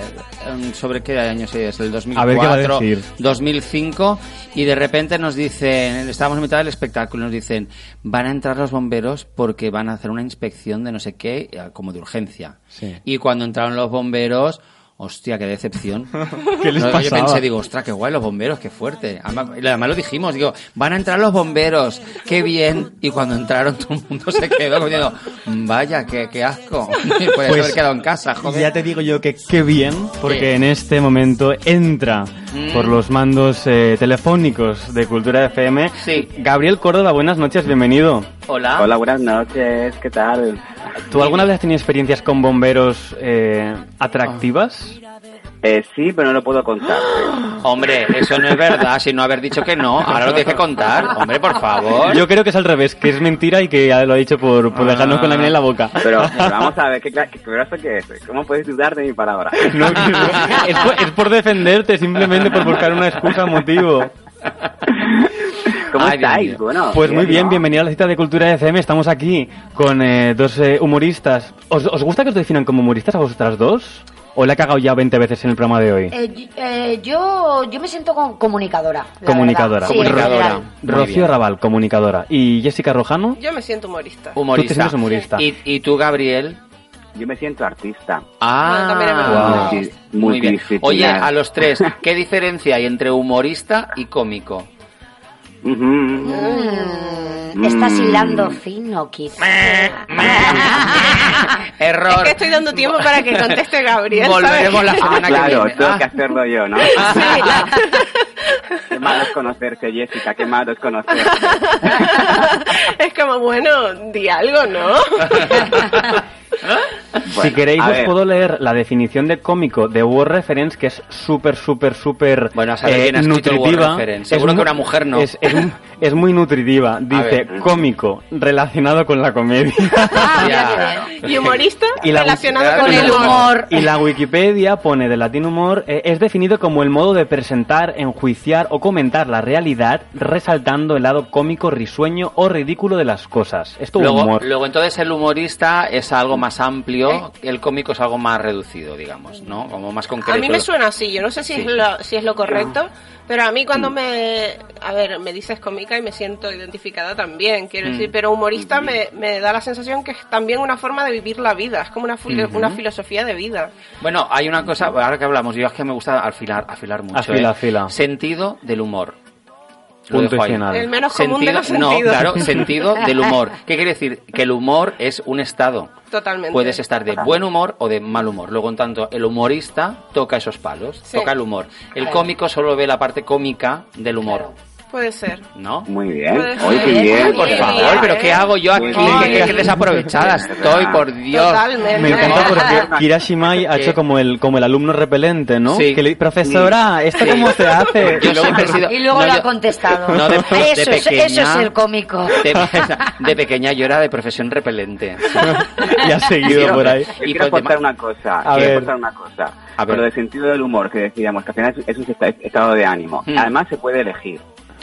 S2: ¿sobre qué año es? ¿El 2004?
S1: A ver qué va a decir.
S2: 2005, y de repente nos dicen, estábamos en mitad del espectáculo, y nos dicen, van a entrar los bomberos porque van a hacer una inspección de no sé qué, eh, como de urgencia.
S1: Sí.
S2: Y cuando entraron los bomberos, hostia, qué decepción. *laughs*
S1: ¿Qué les
S2: No, Yo
S1: pasaba?
S2: pensé, digo, ostras, qué guay los bomberos, qué fuerte. Además, lo dijimos, digo, van a entrar los bomberos, qué bien. Y cuando entraron todo el mundo se quedó diciendo, vaya, qué, qué asco. *laughs* Puedes
S1: Pues,
S2: haber quedado en casa, joder.
S1: Ya te digo yo que qué bien, porque en este momento entra
S2: Mm.
S1: por los mandos eh, telefónicos de Cultura FM.
S2: Sí.
S1: Gabriel Córdoba, buenas noches, bienvenido.
S2: Hola.
S8: Hola, buenas noches, ¿qué tal?
S1: ¿Tú alguna vez has tenido experiencias con bomberos eh, atractivas?
S8: Eh, sí, pero no lo puedo contar. *gasps*
S2: Hombre, eso no es verdad, si no haber dicho que no, ahora lo tienes que contar. Hombre, por favor.
S1: Yo creo que es al revés, que es mentira y que ya lo ha dicho por, por dejarnos con la miel en la boca.
S8: Pero, *laughs* pero vamos a ver, ¿qué, qué, qué es? ¿Cómo puedes dudar de mi palabra? *laughs*
S1: No, no, es, por, es por defenderte, simplemente por buscar una excusa, motivo. *laughs*
S8: ¿Cómo
S2: Ay,
S8: estáis? Bueno,
S1: Pues muy bien,
S8: ¿no?
S1: bienvenido a la cita de Cultura FM. Estamos aquí con eh, dos eh, humoristas. ¿Os, os gusta que os definan como humoristas a vosotras dos? ¿O le ha cagado ya 20 veces en el programa de hoy?
S5: Eh, eh, yo, yo me siento con- comunicadora. la
S1: Comunicadora.
S5: Sí,
S2: Comunicadora.
S1: Rocío. Raval, comunicadora. ¿Y Jessica Rojano?
S4: Yo me siento humorista.
S2: Humorista.
S1: Tú te sientes humorista.
S2: ¿Y, y tú, Gabriel?
S8: Yo me siento artista.
S2: Ah.
S8: Multi-
S2: Muy bien. Oye, a los tres, ¿qué diferencia hay entre humorista y cómico?
S5: Mm, Estás hilando fino, Kit. *laughs*
S2: Error.
S4: Es que estoy dando tiempo para que conteste Gabriel.
S2: Volveremos la
S4: ¿sabes?
S8: Ah,
S2: semana que
S8: claro,
S2: viene.
S8: tengo
S2: Ah.
S8: que hacerlo yo, ¿no? *laughs* Qué malo es conocerte, Jessica, qué malo es conocerte. *laughs*
S4: es como, bueno, di algo, ¿no? *laughs*
S1: si queréis, os
S8: ver.
S1: puedo leer la definición de cómico de Word Reference, que es súper, súper, súper
S2: Bueno,
S1: eh, nutritiva.
S2: Seguro
S1: Es
S2: que una mujer no.
S1: Es, es, mu- es muy nutritiva. Dice,
S2: ver.
S1: cómico, relacionado con la comedia.
S5: Ah,
S2: Ya.
S4: Y humorista
S1: Y la
S4: relacionado
S5: Con el humor.
S1: Y la Wikipedia pone de latín humor, eh, es definido como el modo de presentar, enjuiciar o comentar la realidad, resaltando el lado cómico, risueño o ridículo de las cosas. Esto es
S2: Luego,
S1: humor.
S2: luego entonces el humorista es algo más amplio, el cómico es algo más reducido, digamos, ¿no? Como más concreto.
S4: A mí me suena así, yo no sé si,
S2: Sí.
S4: es, lo, si es lo correcto, pero a mí cuando me, a ver, me dices cómica y me siento identificada también, quiero
S2: Mm.
S4: decir, pero humorista me, me da la sensación que es también una forma de vivir la vida, es como una, filo-
S2: Ujú.
S4: una filosofía de vida.
S2: Bueno, hay una cosa, ahora que hablamos, yo es que me gusta afilar, afilar mucho.
S1: Afila,
S2: ¿eh?
S1: afila.
S2: Sentido del humor. Lo
S1: Punto.
S4: El menos común de los
S2: No,
S4: sentidos.
S2: claro, *laughs* sentido del humor. ¿Qué quiere decir? Que el humor es un estado.
S4: Totalmente.
S2: Puedes estar de buen humor o de mal humor. Luego, en tanto, el humorista toca esos palos,
S4: Sí.
S2: toca el humor. El cómico solo ve la parte cómica del humor,
S4: Puede ser.
S2: ¿no?
S8: Muy bien.
S4: Pues,
S8: Oye, qué bien.
S2: Ay, por favor, pero. ¿qué hago yo aquí? ¿Qué, qué desaprovechada estoy, por Dios.
S4: Totalmente.
S1: Me encanta porque. *laughs* Kira Shimai ha hecho como el, como el alumno repelente, ¿no?
S2: Sí.
S1: Que le profesora, ¿esto
S2: Sí.
S1: cómo se hace? *laughs*
S2: Yo siempre he sido-
S5: Y luego
S2: no,
S5: lo ha contestado. *laughs*
S2: No, de- de
S5: eso, es,
S2: pequeña-
S5: eso es el cómico.
S2: De, de pequeña yo era de profesión repelente.
S1: y ha seguido
S8: Quiero-
S1: por ahí.
S8: Yo
S2: Y
S8: quiero
S2: pues
S8: aportar
S2: de-
S8: una cosa.
S1: A
S8: quiero
S1: ver.
S8: aportar una cosa.
S2: A ver.
S8: Lo del sentido del humor que decíamos, que al final es, es un esta- estado de ánimo.
S2: Hmm.
S8: Además se puede elegir.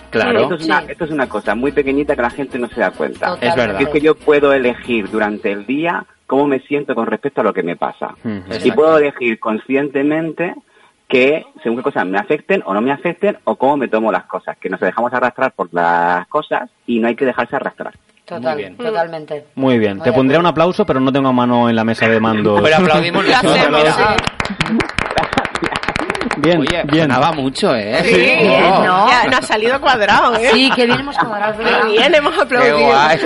S2: Claro.
S8: Esto es, una, esto es una cosa muy pequeñita que la gente no se da cuenta.
S5: Totalmente.
S2: Es verdad.
S8: Que es que yo puedo elegir durante el día cómo me siento con respecto a lo que me pasa. Y puedo elegir conscientemente que según qué cosas me afecten o no me afecten o cómo me tomo las cosas. Que nos dejamos arrastrar por las cosas y no hay que dejarse arrastrar.
S5: Total,
S2: Muy bien.
S5: totalmente.
S1: Muy bien,
S5: Muy
S1: te pondría un aplauso, pero no tengo mano en la mesa de mando.
S2: Pero aplaudimos *laughs*
S4: Lo
S2: nosotros,
S4: hacemos,
S2: mira.
S4: sí.
S1: Bien,
S2: Oye,
S1: bien.
S2: sonaba mucho, ¿eh?
S4: Sí,
S5: bien, ¿no?
S4: ya nos ha salido cuadrado, ¿eh?
S5: Sí, que bien hemos cuadrado.
S4: Qué bien hemos
S2: Qué
S4: aplaudido.
S2: guay.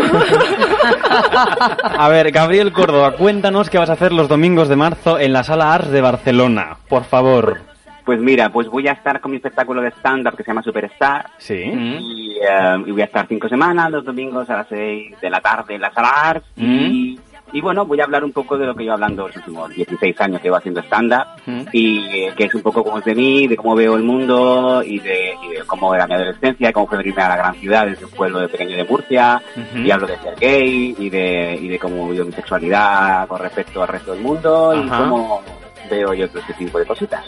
S1: A ver, Gabriel Córdoba, cuéntanos qué vas a hacer los domingos de marzo en la Sala Ars de Barcelona, por favor.
S8: Pues mira, pues voy a estar con mi espectáculo de stand-up que se llama Superstar.
S1: Sí.
S2: Mm.
S8: Y, eh, y voy a estar cinco semanas, los domingos a las seis de la tarde en la sala Ars. Y, y bueno, voy a hablar un poco de lo que yo hablando los últimos 16 años que llevo haciendo stand-up.
S2: Mm.
S8: Y eh, que es un poco como es de mí, de cómo veo el mundo y de, y de cómo era mi adolescencia, cómo fue venirme a la gran ciudad desde un pueblo de pequeño de Murcia. Y hablo de ser gay y de, y de cómo vivo mi sexualidad con respecto al resto del mundo y cómo veo yo todo este tipo de cositas.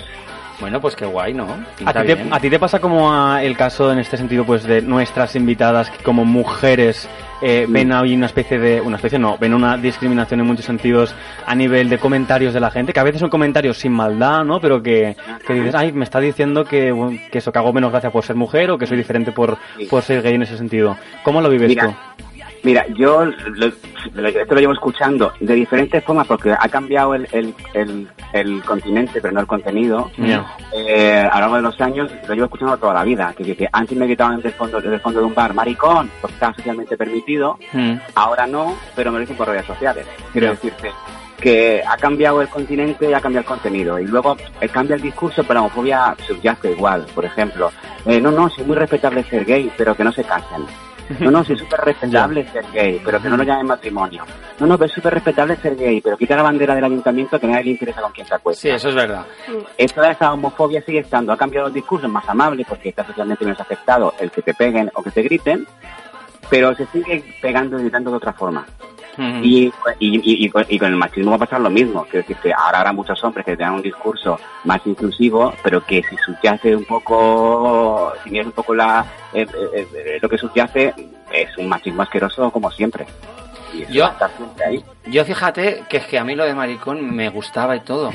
S2: Bueno, pues qué guay, ¿no?
S1: ¿A ti, te, a ti te pasa como a el caso en este sentido pues de nuestras invitadas que como mujeres eh, ven ahí una especie de, una especie no, ven una discriminación en muchos sentidos a nivel de comentarios de la gente, que a veces son comentarios sin maldad, ¿no? Pero que, que dices, ay, me está diciendo que, que eso, que hago menos gracia por ser mujer o que soy diferente por, por ser gay en ese sentido. ¿Cómo lo vives
S8: Mira,
S1: tú?
S8: Mira, yo lo- esto lo llevo escuchando de diferentes formas porque ha cambiado el, el, el, el continente, pero no el contenido.
S1: Ya.
S8: Eh, a lo largo de los años lo llevo escuchando toda la vida. Que, antes me gritaban desde el, fondo, desde el fondo de un bar, maricón, porque estaba socialmente permitido.
S1: Mm.
S8: Ahora no, pero me lo dicen por redes sociales. Quiero
S1: Ya.
S8: decirte que ha cambiado el continente y ha cambiado el contenido. Y luego eh, cambia el discurso, pero la homofobia subyace igual. Por ejemplo, eh, no, no, es muy respetable ser gay, pero que no se casen. No, no, sí es súper respetable ser gay, pero que no lo llamen matrimonio. No, no, pero es súper respetable ser gay, pero quita la bandera del ayuntamiento que nadie le interesa con quién se acuesta.
S2: Sí, eso es verdad.
S8: Toda esa homofobia sigue estando. Ha cambiado el discurso, es más amable porque está socialmente menos aceptado el que te peguen o que te griten, pero se sigue pegando y gritando de otra forma. Y, y, y- con- y con el machismo va a pasar lo mismo. Quiero decir que ahora habrá muchos hombres que tengan un discurso más inclusivo, pero que si subyace un poco, si miras un poco la, eh, eh, eh, lo que subyace, es un machismo asqueroso como siempre. Y eso
S2: Yo-
S8: va a estar siempre ahí.
S2: Yo fíjate que es que a mí lo de maricón me gustaba y todo.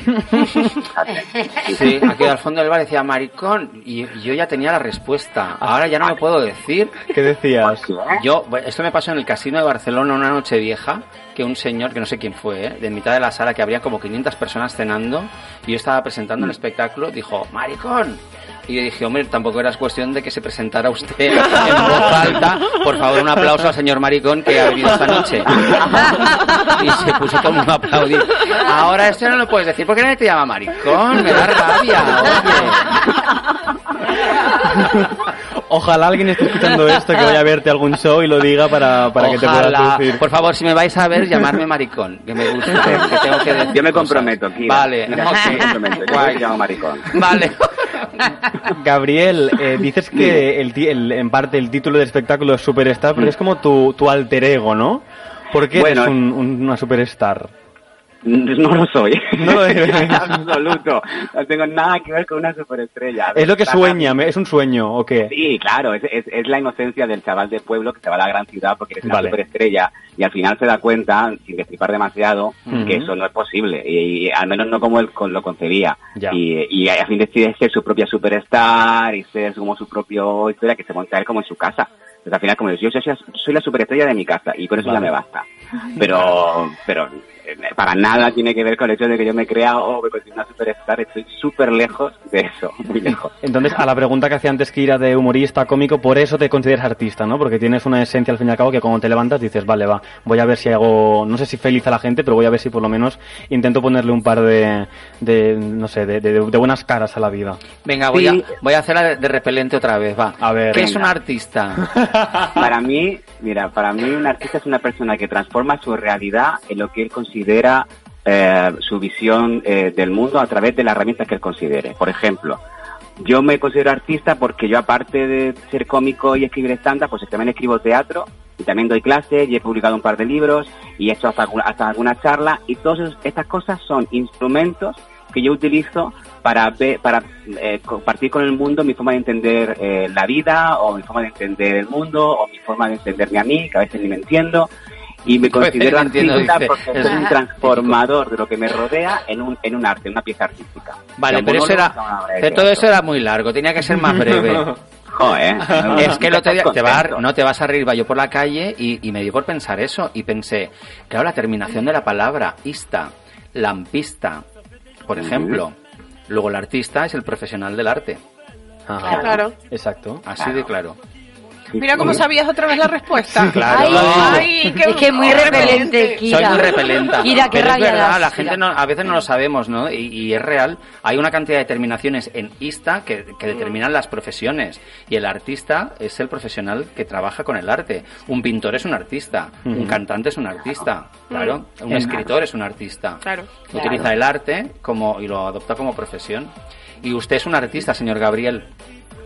S2: Sí, aquí al fondo del bar decía maricón y yo ya tenía la respuesta. Ahora ya no me puedo decir.
S1: ¿Qué decías?
S2: Yo, bueno, esto me pasó en el casino de Barcelona una noche vieja, que un señor, que no sé quién fue, ¿eh? de mitad de la sala, que habría como 500 personas cenando, y yo estaba presentando el espectáculo, dijo, maricón. Y yo dije, hombre, tampoco era cuestión de que se presentara usted en voz alta. Por favor, un aplauso al señor maricón que ha venido esta noche. Y se puso todo el mundo a aplaudir. Ahora esto no lo puedes decir. ¿Por qué nadie te llama maricón? Me da rabia, oye.
S1: Ojalá alguien esté escuchando esto que vaya a verte algún show y lo diga para, para que te puedas decir.
S2: Por favor, si me vais a ver, llamarme maricón, que me gusta, que tengo que decir
S8: Yo me comprometo, Kira.
S2: Vale,
S8: Mira, me comprometo. Yo te llamo maricón.
S2: Vale. *laughs*
S1: Gabriel, eh, dices que el, el- en parte el título del espectáculo es Superstar, pero es como tu, tu alter ego, ¿no? ¿Por qué
S8: Bueno,
S1: eres un- un- una superstar?
S8: No lo soy.
S1: No lo eres. *laughs*
S8: en absoluto. No tengo nada que ver con una superestrella.
S1: Es lo que sueña, ¿me- ¿es un sueño o qué?
S8: Sí, claro, es, es, es la inocencia del chaval de pueblo que se va a la gran ciudad porque eres una superestrella y al final se da cuenta, sin destripar demasiado, que eso no es posible y, y al menos no como él con- lo concebía.
S1: Ya.
S8: Y, y a fin decide ser su propia superstar y ser como su propio historia que se monta él como en su casa. Entonces al final como yo soy, soy la superestrella de mi casa y con eso
S1: Vale.
S8: ya me basta. Pero, pero eh, para nada tiene que ver con el hecho de que yo me crea o me considero una superstar. Estoy súper lejos de eso, muy lejos.
S1: Entonces, a la pregunta que hacía antes Kira de humorista, cómico, por eso te consideras artista, ¿no? Porque tienes una esencia al fin y al cabo que cuando te levantas dices, vale, va, voy a ver si hago, no sé si feliz a la gente, pero voy a ver si por lo menos intento ponerle un par de, de no sé, de, de- de buenas caras a la vida.
S2: Venga, voy,
S8: Sí.
S2: a, voy a hacerla de, repelente otra vez, va.
S1: A ver.
S2: ¿Qué es un artista? *laughs*
S8: Para mí, mira, para mí un artista es una persona que su realidad en lo que él considera eh, su visión eh, del mundo a través de las herramientas que él considere. Por ejemplo, yo me considero artista porque yo aparte de ser cómico y escribir stand pues también escribo teatro y también doy clases y he publicado un par de libros y he hecho hasta, hasta alguna charla y todas estas cosas son instrumentos que yo utilizo para ver, para eh, compartir con el mundo mi forma de entender eh, la vida o mi forma de entender el mundo o mi forma de entenderme a mí, que a veces ni me entiendo. Y me *laughs* considero
S2: ni entiendo,
S8: artista porque
S2: Es
S8: soy un transformador de lo que me rodea en un, en un arte, una pieza artística.
S2: Vale,
S8: Sea
S2: pero eso era,
S8: de
S2: pero todo eso era muy largo, tenía que ser más *laughs* breve.
S8: Joder.
S2: Es que el otro día te, va no te vas a reír, va yo por la calle y, y me dio por pensar eso y pensé, claro, la terminación de la palabra ista, lampista, por ejemplo. Luego el artista es el profesional del arte,
S1: Ajá.
S4: Claro.
S1: Exacto.
S2: así de claro.
S4: Mira cómo sabías otra vez la respuesta.
S2: Claro.
S5: Ay,
S4: Ay, qué-
S5: es que es muy repelente, Kira.
S2: Soy muy repelenta.
S5: Kira, qué
S2: Pero es
S5: rabia
S2: verdad,
S5: das,
S2: la gente no, a veces no lo sabemos, ¿no? Y, y es real. Hay una cantidad de terminaciones en ISTA que, que determinan las profesiones. Y el artista es el profesional que trabaja con el arte. Un pintor es un artista. Un cantante es un artista. Claro. Un escritor es un artista.
S4: Claro.
S2: Utiliza el arte como y lo adopta como profesión. Y usted es un artista, señor Gabriel.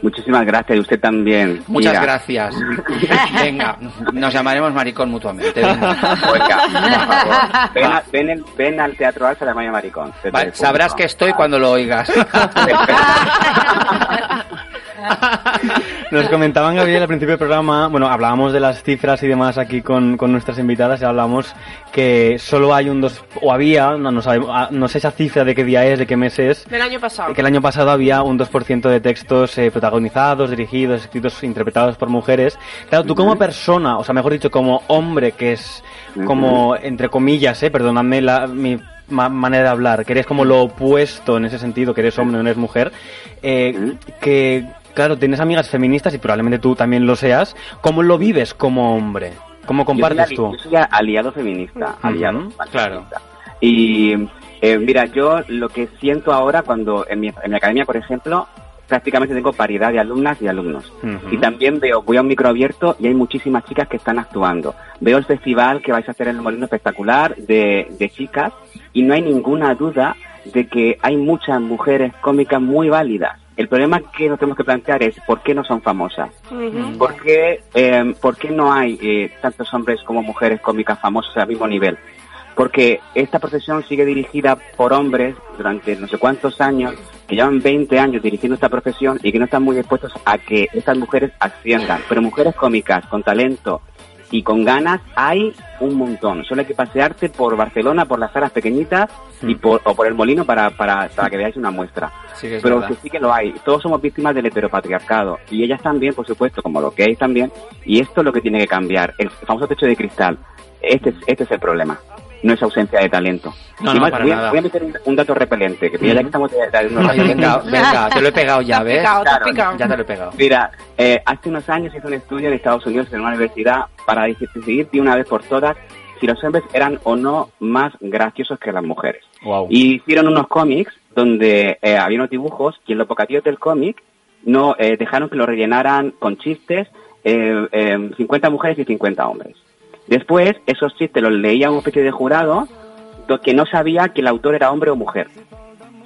S8: Muchísimas gracias y usted también.
S2: Muchas
S8: Mira.
S2: gracias. *laughs* Venga, nos llamaremos maricón mutuamente. venga.
S8: Oiga, por favor. Ven, a- ven, el- ven al Teatro Alfa de Maya Maricón.
S2: Vale, sabrás que estoy cuando lo oigas. *laughs* *laughs* *laughs*
S1: Nos comentaban, Gabriel, al principio del programa, bueno, hablábamos de las cifras y demás aquí con, con nuestras invitadas y hablábamos que solo hay un dos, o había, no, no, sabemos, ah, no sé esa cifra de qué día es, de qué mes es,
S4: Del año pasado.
S1: que el año pasado había un 2% de textos eh, protagonizados, dirigidos, escritos, interpretados por mujeres. Claro, tú como persona, o sea, mejor dicho, como hombre, que es como, entre comillas, eh, perdonadme la, mi ma- manera de hablar, que eres como lo opuesto en ese sentido, que eres hombre, no eres mujer, eh, que, claro, tienes amigas feministas y probablemente tú también lo seas, ¿cómo lo vives como hombre? ¿Cómo compartes
S8: yo
S1: tú?
S8: yo soy aliado feminista, aliado.
S2: Claro.
S8: Y eh, mira, yo lo que siento ahora cuando en mi, en mi academia, por ejemplo, prácticamente tengo paridad de alumnas y alumnos. Y también veo, voy a un micro abierto y hay muchísimas chicas que están actuando. Veo el festival que vais a hacer en el Molino espectacular de, de chicas y no hay ninguna duda de que hay muchas mujeres cómicas muy válidas. El problema que nos tenemos que plantear es por qué no son famosas.
S4: Ujú.
S8: ¿Por qué, eh, por qué no hay eh, tantos hombres como mujeres cómicas famosas al mismo nivel? Porque esta profesión sigue dirigida por hombres durante no sé cuántos años, que llevan 20 años dirigiendo esta profesión y que no están muy dispuestos a que estas mujeres asciendan. Pero mujeres cómicas, con talento y con ganas, hay un montón. Solo hay que pasearte por Barcelona, por las salas pequeñitas y por, o por el molino para, para, para que veáis una muestra.
S2: Sí que es
S8: Pero que sí que lo hay. Todos somos víctimas del heteropatriarcado. Y ellas también, por supuesto, como lo que hay también. Y esto es lo que tiene que cambiar. El famoso techo de cristal. Este es, este es el problema. No es ausencia de talento.
S2: No,
S8: Y
S2: no,
S8: más,
S2: para
S8: voy, a,
S2: nada.
S8: voy a meter un, un dato repelente. Que mira, ya que estamos de, de- *laughs* de-
S2: Venga, venga, venga, te lo he pegado ya, *laughs* ¿ves?
S4: picado,
S8: Claro.
S2: Ya te lo he pegado.
S8: Mira, eh, hace unos años hice un estudio en Estados Unidos en una universidad para decidir de una vez por todas si los hombres eran o no más graciosos que las mujeres.
S1: Wow.
S8: Y hicieron unos cómics donde eh, había unos dibujos y en los bocadillos del cómic no eh, dejaron que lo rellenaran con chistes eh, eh, 50 mujeres y 50 hombres. Después, esos chistes los leía una especie de jurado do- que no sabía que el autor era hombre o mujer,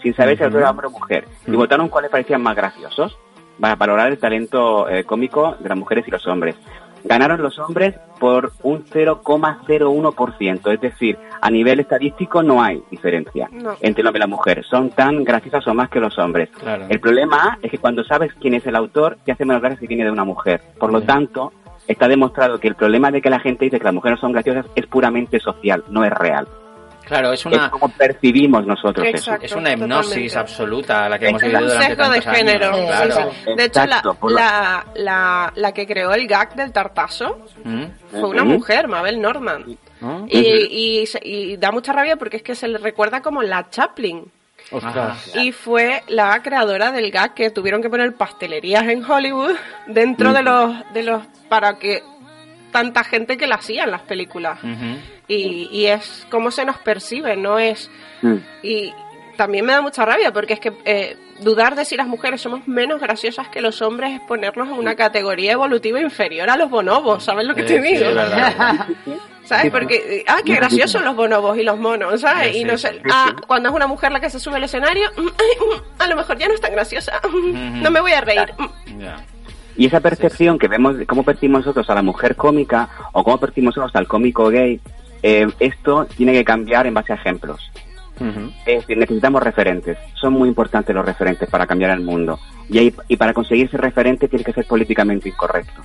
S8: sin saber si el autor era hombre o mujer. Y votaron cuáles parecían más graciosos para valorar el talento eh, cómico de las mujeres y los hombres. Ganaron los hombres por un 0,01%, es decir, a nivel estadístico no hay diferencia
S4: No.
S8: entre el hombre y la mujer. Son tan graciosas o más que los hombres.
S2: Claro.
S8: El problema es que cuando sabes quién es el autor, te hace menos gracia si viene de una mujer. Por lo tanto, está demostrado que el problema de que la gente dice que las mujeres no son graciosas es puramente social, no es real.
S2: Claro, es
S8: Es
S2: una,
S8: como percibimos nosotros
S4: Exacto.
S2: es una hipnosis
S4: totalmente.
S2: absoluta la que hemos
S4: Es
S2: vivido
S4: un
S2: durante
S4: sesgo de
S2: tantos
S4: género.
S2: años.
S5: Sí,
S2: Claro.
S5: sí,
S4: De hecho, la,
S8: Exacto,
S4: la, la, la que creó el gag del tartazo
S2: ¿Mm?
S4: fue una
S8: Ujú.
S4: mujer, Mabel Norman.
S1: ¿No?
S4: Y, y, se- y da mucha rabia porque es que se le recuerda como la Chaplin.
S1: Ostras.
S4: Y fue la creadora del gag que tuvieron que poner pastelerías en Hollywood dentro de los de los para que tanta gente que la hacía en las películas. Y, y es como se nos percibe, no es
S8: Mm.
S4: y también me da mucha rabia porque es que eh, dudar de si las mujeres somos menos graciosas que los hombres es ponernos en una categoría evolutiva inferior a los bonobos, ¿sabes lo que te
S2: Eh, sí,
S4: digo?
S2: verdad. *laughs*
S4: ¿Sabes? Porque, eh, ah, qué graciosos los bonobos y los monos, ¿sabes?
S2: Sí,
S4: y no sé,
S2: sí.
S4: ah, cuando es una mujer la que se sube al escenario, *laughs* mm, mm, a lo mejor ya no es tan graciosa, *laughs* no me voy a reír. mm.
S8: Y esa percepción que vemos, cómo percibimos nosotros a la mujer cómica o cómo percibimos nosotros al cómico gay, eh, esto tiene que cambiar en base a ejemplos. Es decir, necesitamos referentes. Son muy importantes los referentes para cambiar el mundo. Y, ahí- y para conseguir ese referente tiene que ser políticamente incorrecto.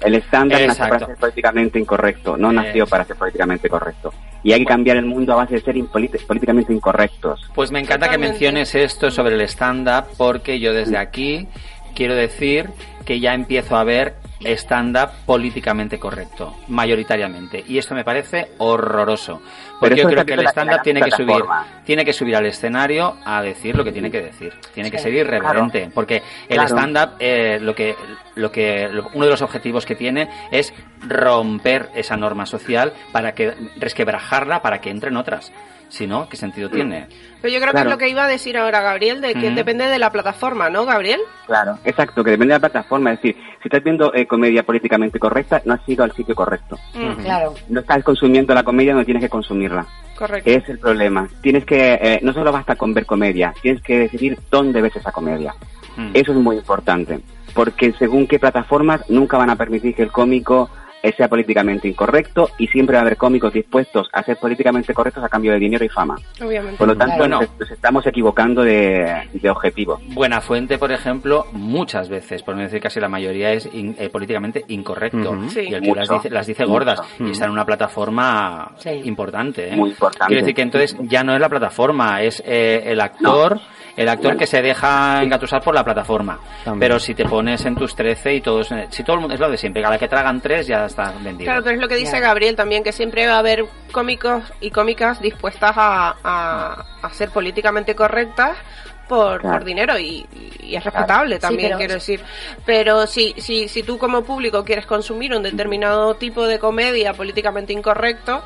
S8: El estándar nació para ser políticamente incorrecto, no nació
S2: Exacto.
S8: para ser políticamente correcto. Y hay que cambiar el mundo a base de ser políticamente incorrectos.
S2: Pues me encanta que menciones esto sobre el stand-up porque yo desde aquí quiero decir que ya empiezo a ver stand-up políticamente correcto, mayoritariamente. Y esto me parece horroroso. Porque
S8: Pero
S2: yo creo que el stand-up tiene que subir, tiene que subir al escenario a decir lo que tiene que decir. Tiene que ser irreverente. Porque el
S8: Claro.
S2: stand-up, eh, lo que, lo que, lo- uno de los objetivos que tiene es romper esa norma social para que, resquebrajarla para que entren otras. Si no, ¿qué sentido
S8: Mm.
S2: tiene?
S4: Pero yo creo que
S8: Claro.
S4: es lo que iba a decir ahora Gabriel, de que
S2: Ujú.
S4: depende de la plataforma, ¿no, Gabriel?
S8: Claro, exacto, que depende de la plataforma. Es decir, si estás viendo eh, comedia políticamente correcta, no has ido al sitio correcto.
S4: Mm,
S5: Claro.
S8: No estás consumiendo la comedia, no tienes que consumirla.
S4: correcto.
S8: Es el problema. Tienes que, eh, no solo basta con ver comedia, tienes que decidir dónde ves esa comedia.
S2: Mm.
S8: Eso es muy importante, porque según qué plataformas nunca van a permitir que el cómico sea políticamente incorrecto y siempre va a haber cómicos dispuestos a ser políticamente correctos a cambio de dinero y fama.
S4: Obviamente.
S8: Por lo tanto,
S2: Bueno.
S8: nos, nos estamos equivocando de, de objetivo.
S2: Buena Fuente, por ejemplo, muchas veces, por no decir casi la mayoría, es in- eh, políticamente incorrecto.
S1: Ujú.
S4: Sí.
S2: Y el tío las dice, las dice gordas.
S1: Mucho.
S2: Y está en una plataforma
S5: Sí.
S2: importante. ¿eh?
S8: Muy importante.
S2: Quiero decir que entonces ya no es la plataforma, es eh, el actor. El actor que se deja engatusar por la plataforma.
S1: También.
S2: Pero si te pones en tus 13 y todos. Si todo el mundo. Es lo de siempre. A la que tragan tres ya está vendido.
S4: Claro, pero es lo que dice Gabriel también, que siempre va a haber cómicos y cómicas dispuestas a, a, a ser políticamente correctas por,
S8: Claro.
S4: por dinero y, y es respetable también,
S5: pero-
S4: quiero decir. Pero si, si, si tú como público quieres consumir un determinado tipo de comedia políticamente incorrecto.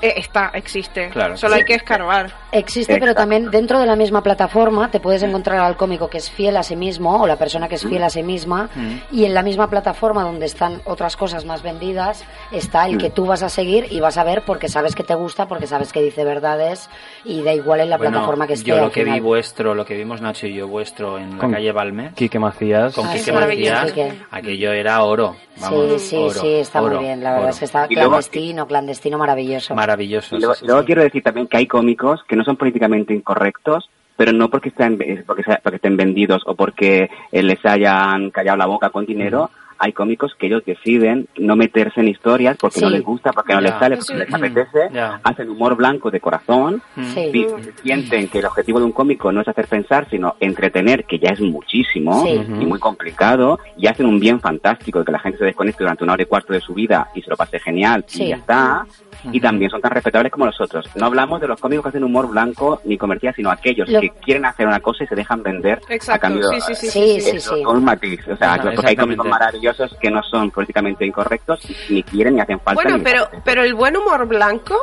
S4: Eh, está, existe.
S2: Claro.
S4: Solo hay que escarbar.
S5: Existe, pero también dentro de la misma plataforma te puedes encontrar al cómico que es fiel a sí mismo o la persona que es fiel a sí misma y en la misma plataforma donde están otras cosas más vendidas está el que tú vas a seguir y vas a ver porque sabes que te gusta, porque sabes que dice verdades y da igual en la
S2: Bueno,
S5: plataforma que esté.
S2: yo lo que vi vuestro, lo que vimos Nacho y yo vuestro en la
S1: Con
S2: calle Balme,
S1: Quique Macías.
S2: con
S5: Ah,
S2: Quique
S5: sí,
S2: Macías,
S5: Quique.
S2: aquello era oro. Vamos,
S5: sí, sí,
S2: oro,
S5: sí, está
S2: oro,
S5: muy bien. La verdad
S2: oro.
S5: es que está clandestino, clandestino, maravilloso.
S2: Maravilloso.
S8: Y luego,
S2: sí, sí,
S8: y luego
S2: sí.
S8: quiero decir también que hay cómicos que no son políticamente incorrectos, pero no porque estén, porque, sea- porque estén vendidos o porque eh, les hayan callado la boca con dinero. Hay cómicos que ellos deciden no meterse en historias porque no
S5: Sí.
S8: les gusta, porque no les sale,
S4: Sí.
S8: porque les apetece. Hacen humor blanco de corazón.
S5: Sí.
S8: vi- Sienten que el objetivo de un cómico no es hacer pensar, sino entretener, que ya es muchísimo
S5: Sí.
S8: y muy complicado, y hacen un bien fantástico de que la gente se desconecte durante una hora y cuarto de su vida y se lo pase genial
S5: Sí.
S8: y ya está. Y también son tan respetables como los otros. No hablamos de los cómicos que hacen humor blanco ni comercial, sino aquellos
S5: Lo-
S8: que quieren hacer una cosa y se dejan vender a
S4: Exacto,
S8: cambio
S4: sí, sí, sí,
S5: Sí, sí, sí.
S8: un matiz. O sea,
S2: Ajá,
S8: porque hay cómicos
S2: exactamente.
S8: Que no son políticamente incorrectos, ni quieren ni hacen falta.
S4: Bueno, pero, pero el buen humor blanco,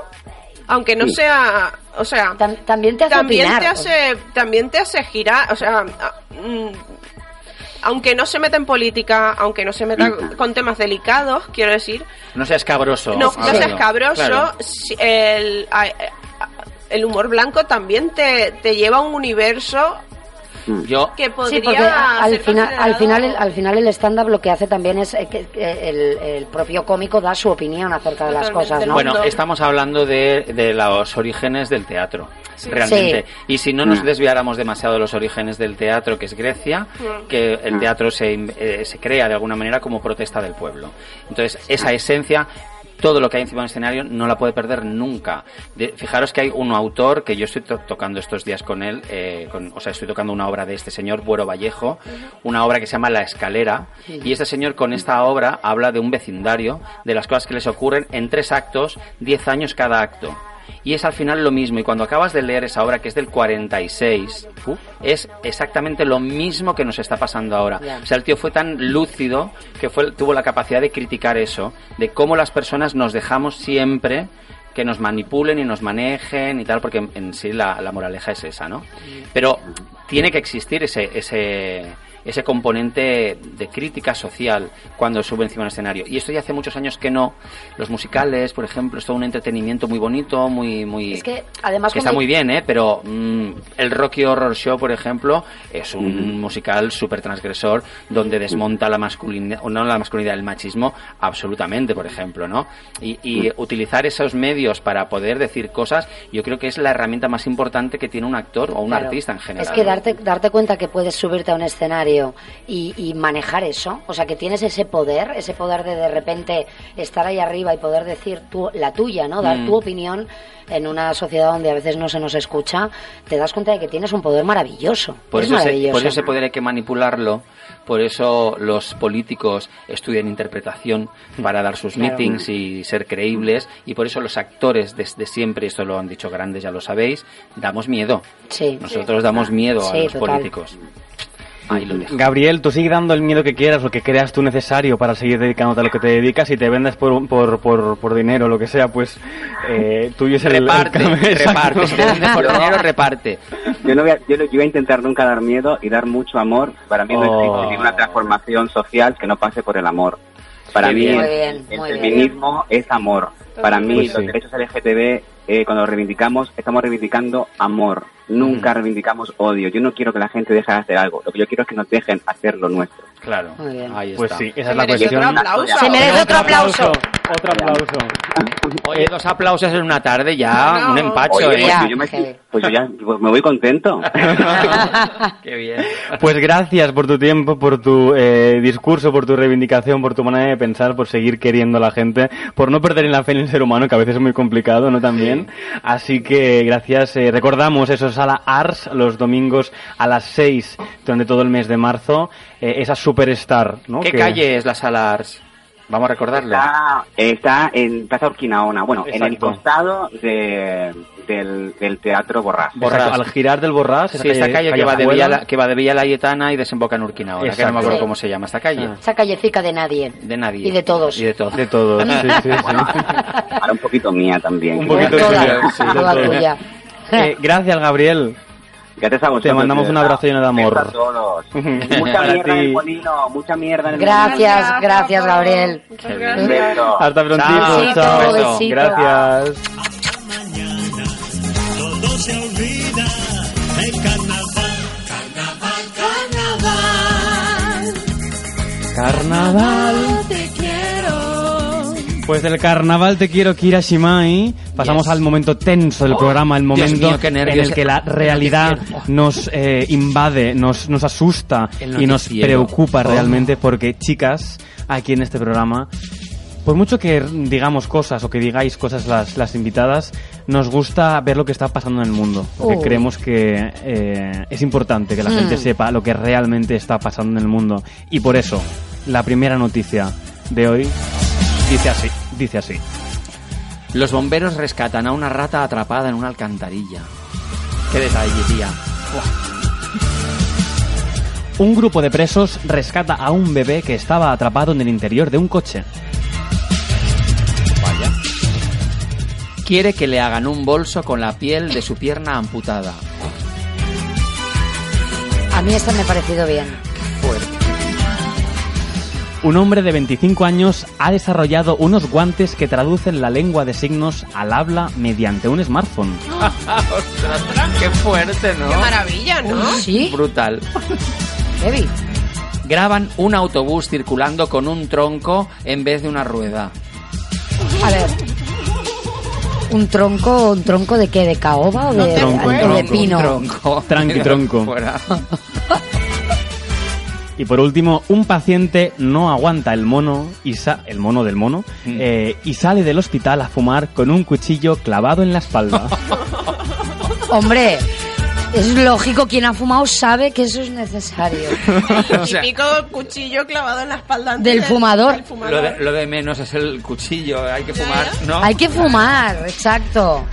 S4: aunque no
S8: Sí.
S4: sea, o sea,
S5: Tam- también te hace
S4: también
S5: opinar.
S4: te hace también te hace girar o sea mm, aunque no se meta en política aunque no se meta con temas delicados quiero decir
S2: No seas cabroso.
S4: no, no seas cabroso
S2: Claro.
S4: el, el humor blanco también te, te lleva a un universo
S2: Yo,
S4: que podría
S5: Sí, porque al final, al final, el, al final el lo que hace también es eh, que el, el propio cómico da su opinión acerca de las cosas, ¿no?
S2: Bueno, estamos hablando de, de los orígenes del teatro, realmente. Y si no nos
S8: Mm.
S2: desviáramos demasiado de los orígenes del teatro, que es Grecia, que el
S8: Mm.
S2: teatro se, eh, se crea de alguna manera como protesta del pueblo. Entonces, esa esencia... Todo lo que hay encima del escenario no la puede perder nunca. De- fijaros que hay un autor que yo estoy to- tocando estos días con él, eh, con- o sea, estoy tocando una obra de este señor, Buero Vallejo, una obra que se llama La Escalera, y este señor con esta obra habla de un vecindario, de las cosas que les ocurren en tres actos, diez años cada acto. Y es al final lo mismo, y cuando acabas de leer esa obra, que es del 46, es exactamente lo mismo que nos está pasando ahora. O sea, el tío fue tan lúcido que fue, tuvo la capacidad de criticar eso, de cómo las personas nos dejamos siempre que nos manipulen y nos manejen y tal, porque en, en sí la, la moraleja es esa, ¿no? Pero tiene que existir ese, ese, ese componente de crítica social cuando sube encima del escenario. Y esto ya hace muchos años que no. Los musicales, por ejemplo, es todo un entretenimiento muy bonito, muy... muy
S5: Es que, además,
S2: que está
S5: cuando-
S2: muy bien, ¿eh? Pero mm, el Rocky Horror Show, por ejemplo, es un musical súper transgresor donde desmonta la masculinidad, o no la masculinidad, el machismo, absolutamente, por ejemplo, ¿no? Y, y utilizar esos medios para poder decir cosas, yo creo que es la herramienta más importante que tiene un actor o un
S5: Claro.
S2: artista en general.
S5: Es que darte, darte cuenta que puedes subirte a un escenario y, y manejar eso, o sea, que tienes ese poder, ese poder de de repente estar ahí arriba y poder decir tu, la tuya, ¿no? Dar
S2: Mm.
S5: tu opinión en una sociedad donde a veces no se nos escucha, te das cuenta de que tienes un poder maravilloso.
S2: Por
S5: es
S2: eso, ese,
S5: maravilloso.
S2: por eso ese poder hay que manipularlo, por eso los políticos estudian interpretación para dar sus
S5: Claro.
S2: meetings y ser creíbles, y por eso los actores desde siempre, esto lo han dicho grandes, ya lo sabéis, damos miedo.
S5: Sí.
S2: Nosotros damos miedo a los
S5: total.
S2: políticos. Ahí lo dejo.
S1: Gabriel, tú sigue dando el miedo que quieras, lo que creas tú necesario para seguir dedicándote a lo que te dedicas y te vendes por, por, por, por dinero, lo que sea, pues eh, tuyo es el... el
S2: Reparte, reparte. Si te vendes por dinero, reparte.
S8: Yo no voy a, yo, no- yo voy a intentar nunca dar miedo y dar mucho amor. Para mí no
S1: Oh.
S8: existe ninguna transformación social que no pase por el amor. Para mí
S2: bien.
S8: El,
S5: bien.
S8: feminismo es amor. Para mí
S1: Pues
S8: los
S1: sí.
S8: derechos LGTB, eh, cuando los reivindicamos, estamos reivindicando amor. Nunca reivindicamos odio. Yo no quiero que la gente deje de hacer algo. Lo que yo quiero es que nos dejen hacer lo nuestro.
S2: Claro.
S5: Muy bien.
S2: Ahí está.
S1: Pues sí, esa es la cuestión.
S4: otro aplauso.
S5: Se merece otro aplauso.
S1: Otro aplauso.
S2: Oye, dos aplausos en una tarde ya,
S4: No.
S2: un empacho,
S8: Oye,
S2: ¿eh?
S8: pues,
S5: Ya,
S8: yo me, pues yo ya pues me voy contento. *laughs*
S2: Qué bien.
S1: Pues gracias por tu tiempo, por tu eh, discurso, por tu reivindicación, por tu manera de pensar, por seguir queriendo a la gente, por no perder en la fe en el ser humano, que a veces es muy complicado, ¿no? También. Así que gracias. eh, recordamos eso, Sala Ars, los domingos a las 6 durante todo el mes de marzo. eh, esa superstar, ¿no?
S2: ¿Qué
S1: Que-
S2: calle es la Sala Ars? Vamos a recordarlo.
S8: Está, está en Plaza Urquinaona, bueno, en el
S1: Exacto.
S8: costado de, del, del Teatro Borrás.
S2: Borrás.
S1: Exacto, al girar del Borrás.
S2: Sí, esta calle, que, va de. Villa, La- que va de Villa Laietana y desemboca en Urquinaona, que no
S1: Exacto.
S2: me acuerdo
S5: Sí.
S2: cómo se llama esta calle.
S1: Ah.
S5: Esa callecica de nadie.
S2: De nadie.
S5: Y de todos.
S2: Y de todos.
S1: De todo, sí, sí, sí.
S8: Ahora un poquito mía también.
S1: Un poquito tuya. Eh, gracias, Gabriel. *laughs*
S8: Gracias a vosotros.
S1: Te mandamos un abrazo lleno de amor.
S8: A todos. mucha mierda en el molino, mucha mierda en el
S5: Gracias, gracias,
S4: papá.
S5: Gabriel.
S4: Muchas gracias.
S8: Besos.
S1: Hasta pronto.
S2: Besito,
S1: Chao.
S5: besito.
S1: Gracias.
S9: todo se olvida el carnaval.
S1: Carnaval.
S3: Te quiero.
S1: Pues del carnaval te quiero Kira Shimai. Pasamos
S2: Yes.
S1: al momento tenso del programa, el momento
S2: mío,
S1: en el que la realidad nos eh, invade, nos, nos asusta y nos preocupa
S2: Oh.
S1: realmente porque chicas, aquí en este programa, por mucho que digamos cosas o que digáis cosas las, las invitadas, nos gusta ver lo que está pasando en el mundo. Porque creemos que eh, es importante que la
S5: Mm.
S1: gente sepa lo que realmente está pasando en el mundo. Y por eso, la primera noticia de hoy dice así, dice así.
S2: Los bomberos rescatan a una rata atrapada en una alcantarilla. Qué detalle, tía.
S1: Un grupo de presos rescata a un bebé que estaba atrapado en el interior de un coche.
S2: Vaya. Quiere que le hagan un bolso con la piel de su pierna amputada.
S5: A mí esta me ha parecido bien.
S1: Un hombre de 25 años ha desarrollado unos guantes que traducen la lengua de signos al habla mediante un smartphone. *laughs*
S2: Ostras, qué fuerte, ¿no?
S4: Qué maravilla, ¿no?
S5: Sí,
S2: Brutal.
S5: heavy.
S2: Graban un autobús circulando con un tronco en vez de una rueda.
S5: A ver. ¿Un tronco, un tronco de qué? ¿De caoba o de,
S4: te
S1: Tronco,
S5: o de
S1: tronco,
S5: pino?
S2: Un tronco.
S1: Tranqui, *laughs* tronco.
S2: Fuera. *laughs*
S1: Y por último, un paciente no aguanta el mono, y sa- el mono del mono,
S2: Mm.
S1: eh, y sale del hospital a fumar con un cuchillo clavado en la espalda. *laughs*
S5: Hombre, es lógico, quien ha fumado sabe que eso es necesario. *laughs*
S2: O sea,
S4: Típico cuchillo clavado en la espalda antes
S5: Del fumador.
S4: del fumador.
S2: lo de, lo de menos es el cuchillo. Hay que fumar, ¿no?
S5: Hay que fumar, exacto.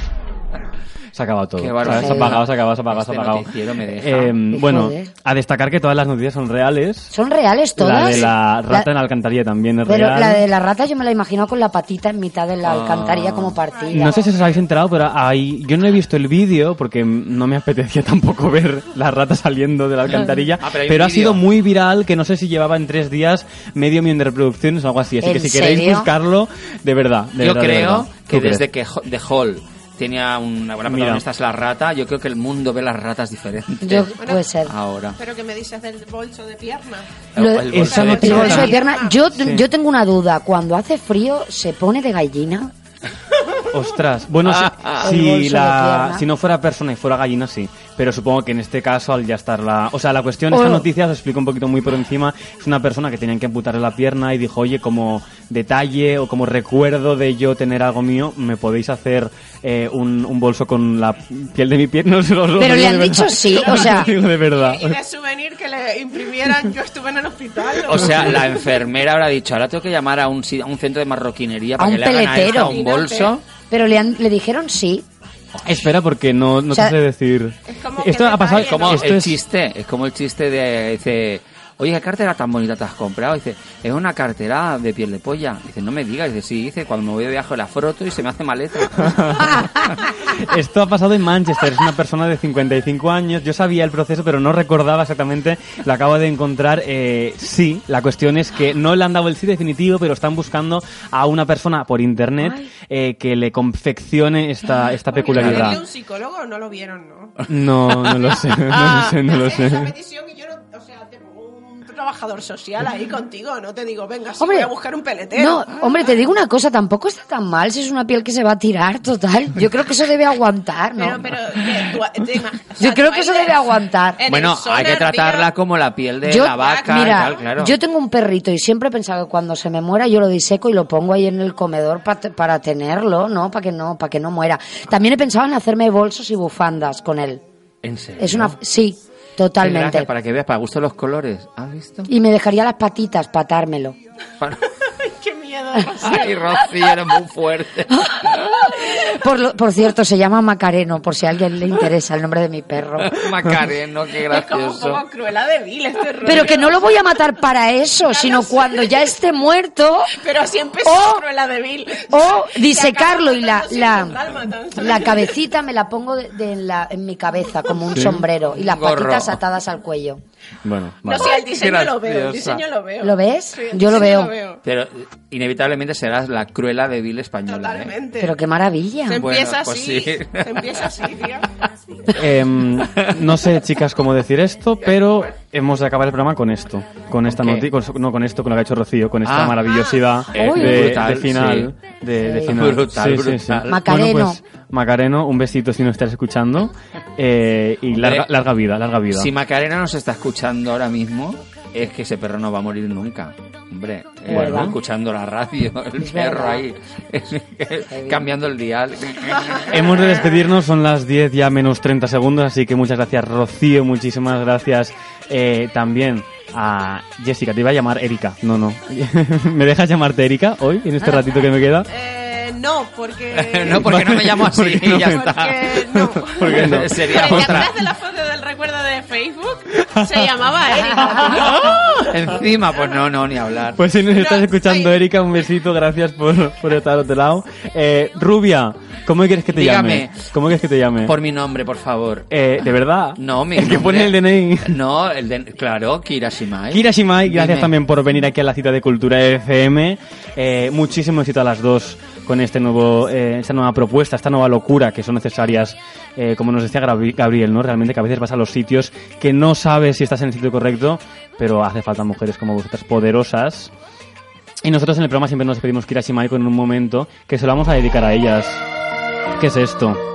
S1: Se ha acabado todo.
S2: Qué
S1: Se ha
S2: barbaridad.
S1: se ha apagado, se ha acabado, se ha apagado, se ha
S2: Este
S1: apagado.
S2: noticiero me deja.
S1: Eh, bueno, a destacar que todas las noticias son reales.
S5: ¿Son reales todas?
S1: La de la rata
S5: La-
S1: en la alcantarilla también es
S5: Pero
S1: real.
S5: la de la rata yo me la he imaginado con la patita en mitad de la
S2: Ah.
S5: alcantarilla como partida.
S1: No sé si os habéis enterado, pero hay, yo no he visto el vídeo porque no me apetecía *laughs* tampoco ver la rata saliendo de la alcantarilla,
S2: Ah, pero
S1: pero, ha sido muy viral que no sé si llevaba en tres días medio millón de reproducciones o algo así. Así que
S5: ¿En
S1: si queréis buscarlo, de verdad. de
S2: Yo
S1: verdad, de
S2: creo
S1: verdad.
S2: que
S1: ¿Tú
S2: desde
S1: crees?
S2: que The Hall tenía una buena
S1: Mira.
S2: protagonista es la rata, yo creo que el mundo ve las ratas diferentes.
S5: Yo, puede ser.
S2: Ahora.
S4: Pero que me dices del bolso de pierna.
S5: Lo-
S2: El bolso de
S1: noticia
S5: El bolso de
S2: pierna.
S5: pierna. Yo,
S1: Sí.
S5: yo tengo una duda. Cuando hace frío, ¿se pone de gallina? *laughs*
S1: Ostras, bueno, si-
S2: Ah, ah.
S1: Si,
S5: de
S1: la, si no fuera persona y fuera gallina, sí. Pero supongo que en este caso, al ya estar la... O sea, la cuestión,
S5: Oh.
S1: esta noticia, os explico un poquito muy por encima, es una persona que tenían que amputarle la pierna y dijo, oye, como detalle o como recuerdo de yo tener algo mío, ¿me podéis hacer eh, un, un bolso con la piel de mi pierna? *laughs* No
S5: Pero le
S1: digo
S5: han dicho sí, o sea-
S1: de verdad.
S4: Y de souvenir que le imprimieran, yo estuve en el hospital.
S2: O sea, la enfermera habrá dicho, ahora tengo que llamar a un, a un centro de marroquinería
S5: A
S2: para
S5: un
S2: que le hagan a esta un bolso.
S5: Pero le, han- le dijeron sí.
S1: Espera, porque no, no
S5: O sea,
S1: te sé decir.
S4: es como que
S1: Esto ha pasado...
S4: detalle,
S2: Como
S1: esto
S2: el
S1: es-
S2: chiste, es como el chiste de, dice, oye, ¿qué cartera tan bonita te has comprado? dice, es una cartera de piel de polla. dice, no me digas. dice, sí, dice, cuando me voy de viaje la froto y se me hace maleta. *laughs*
S1: Esto ha pasado en Manchester, es una persona de 55 años. Yo sabía el proceso, pero no recordaba exactamente. Lo acabo de encontrar. Eh, sí, la cuestión es que no le han dado el sí definitivo, pero están buscando a una persona por internet eh, que le confeccione esta, esta
S4: ¿Había
S1: peculiaridad.
S4: un psicólogo o no lo vieron, no?
S1: No, no lo sé, no lo sé, no lo
S4: Esa
S1: sé.
S4: petición y yo no, o sea, tengo un trabajador social ahí contigo, no te digo, venga, sí,
S5: Hombre,
S4: voy a buscar un peletero.
S5: No, hombre, te digo una cosa, tampoco está tan mal si es una piel que se va a tirar, total. Yo creo que eso debe aguantar, ¿no?
S4: Pero, pero, que tú- te imag- o sea,
S5: Yo creo que eso debe
S4: de-
S5: aguantar.
S2: bueno, hay que
S4: día-
S2: tratarla como la piel de
S5: Yo-
S2: la vaca
S5: mira,
S2: y tal, claro.
S5: yo tengo un perrito y siempre he pensado que cuando se me muera yo lo diseco y lo pongo ahí en el comedor pa- para tenerlo, ¿no? Para que no, para que no muera. También he pensado en hacerme bolsos y bufandas con él.
S2: ¿En serio?
S5: Es una, sí, totalmente.
S2: para que veas, para gusto los colores. ¿Has visto?
S5: Y me dejaría las patitas para atármelo. *laughs*
S2: Para-
S4: Qué miedo. *laughs*
S2: Ay, Rocío, eres muy fuerte.
S5: Por, lo- por cierto, se llama Macareno, por si a alguien le interesa el nombre de mi perro.
S2: Macareno, qué
S4: Es como,
S2: gracioso.
S4: como cruela de vil este rollo.
S5: Pero que no lo voy a matar para eso, sino cuando ya esté muerto
S4: Pero así empezó
S5: Oh.
S4: cruela de vil.
S5: o disecarlo y la, la, la cabecita me la pongo de, de en, la, en mi cabeza como un sombrero y las
S2: Gorro.
S5: patitas atadas al cuello.
S1: Bueno,
S4: No,
S1: vale.
S4: sí, el diseño lo veo, el diseño lo veo.
S5: ¿Lo ves?
S4: Sí,
S5: Yo lo veo.
S2: Pero inevitablemente serás la cruela de vil española. ¿eh?
S4: Totalmente.
S5: Pero qué maravilla.
S4: Se
S2: Bueno,
S4: empieza
S2: pues
S4: así.
S2: sí.
S4: Se empieza así, tío.
S1: Em, no sé, chicas, cómo decir esto, pero hemos de acabar el programa con esto. Con esta noticia, no con esto, con lo que ha hecho Rocío, con esta
S2: Ah.
S1: maravillosidad
S2: Eh,
S1: de,
S2: brutal,
S1: de final. De, de
S5: Sí. *laughs*
S1: final.
S2: Brutal,
S1: Sí, sí, sí.
S2: brutal.
S5: Macareno.
S1: Bueno, pues, Macareno, un besito si nos estás escuchando. eh, y larga, larga vida, larga vida.
S2: Si Macarena nos está escuchando ahora mismo, es que ese perro no va a morir nunca. Hombre, eh, escuchando la radio, *laughs* el
S5: Es
S2: perro
S5: verdad.
S2: ahí, *laughs* cambiando el dial. *laughs*
S1: Hemos de despedirnos, son las 10 ya menos 30 segundos, así que muchas gracias Rocío, muchísimas gracias eh, también a Jessica, te iba a llamar Erika, no, no. ¿Me dejas llamarte Erika hoy, en este ratito que me queda?
S4: Eh, no, porque... *laughs*
S2: no, porque no me llamo así,
S1: Porque no
S2: ya está.
S4: Porque no. *laughs*
S1: ¿Por qué no? *laughs*
S2: Sería
S4: Porque
S2: otra.
S4: atrás de la foto del recuerdo de Facebook se llamaba Erika.
S2: Encima, pues no, no, ni hablar.
S1: Pues si nos estás
S4: No,
S1: escuchando,
S4: ay.
S1: Erika, un besito, gracias por, por estar al otro lado. Eh, Rubia, ¿cómo quieres que te
S2: Dígame.
S1: llame? ¿Cómo quieres que te llame?
S2: Por mi nombre, por favor.
S1: Eh, ¿De verdad?
S2: No, mi
S1: El que pone el DNI.
S2: No, el de... Claro, Kira Shimai.
S1: Kira Shimai, gracias
S2: Dime.
S1: también por venir aquí a la cita de Cultura FM. Eh, muchísimo éxito a las dos con este nuevo, eh, esta nueva propuesta, esta nueva locura que son necesarias, eh, como nos decía Gabriel, ¿no? Realmente que a veces vas a los sitios que no sabes si estás en el sitio correcto, pero hace falta mujeres como vosotras poderosas. Y nosotros en el programa siempre nos despedimos Kira Shimai con un momento que se lo vamos a dedicar a ellas. ¿Qué es esto?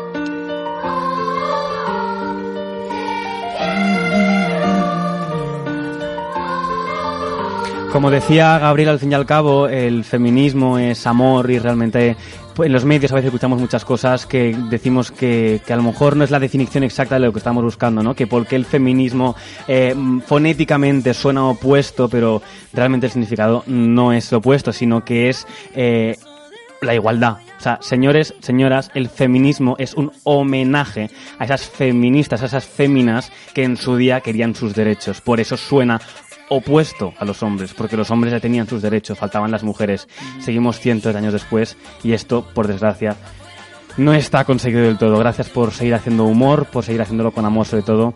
S1: Como decía Gabriel, al fin y al cabo, el feminismo es amor y realmente pues, en los medios a veces escuchamos muchas cosas que decimos que, que a lo mejor no es la definición exacta de lo que estamos buscando, ¿no? Que porque el feminismo eh, fonéticamente suena opuesto, pero realmente el significado no es opuesto, sino que es eh, la igualdad. O sea, señores, señoras, el feminismo es un homenaje a esas feministas, a esas féminas que en su día querían sus derechos. Por eso suena opuesto a los hombres, porque los hombres ya tenían sus derechos, faltaban las mujeres. Seguimos cientos de años después y esto, por desgracia, no está conseguido del todo. Gracias por seguir haciendo humor, por seguir haciéndolo con amor sobre todo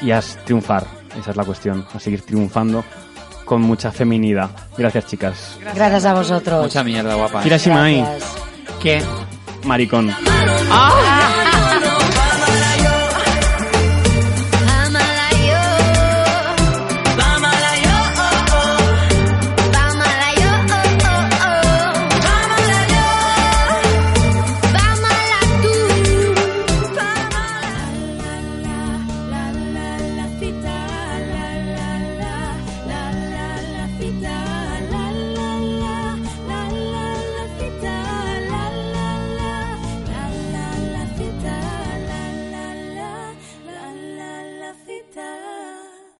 S1: y a triunfar. Esa es la cuestión, a seguir triunfando con mucha feminidad. Gracias, chicas.
S5: Gracias a vosotros.
S2: Mucha mierda, guapa.
S1: Kira Shimai,
S5: Gracias.
S2: ¿Qué?
S1: maricón.
S2: ¡Ah!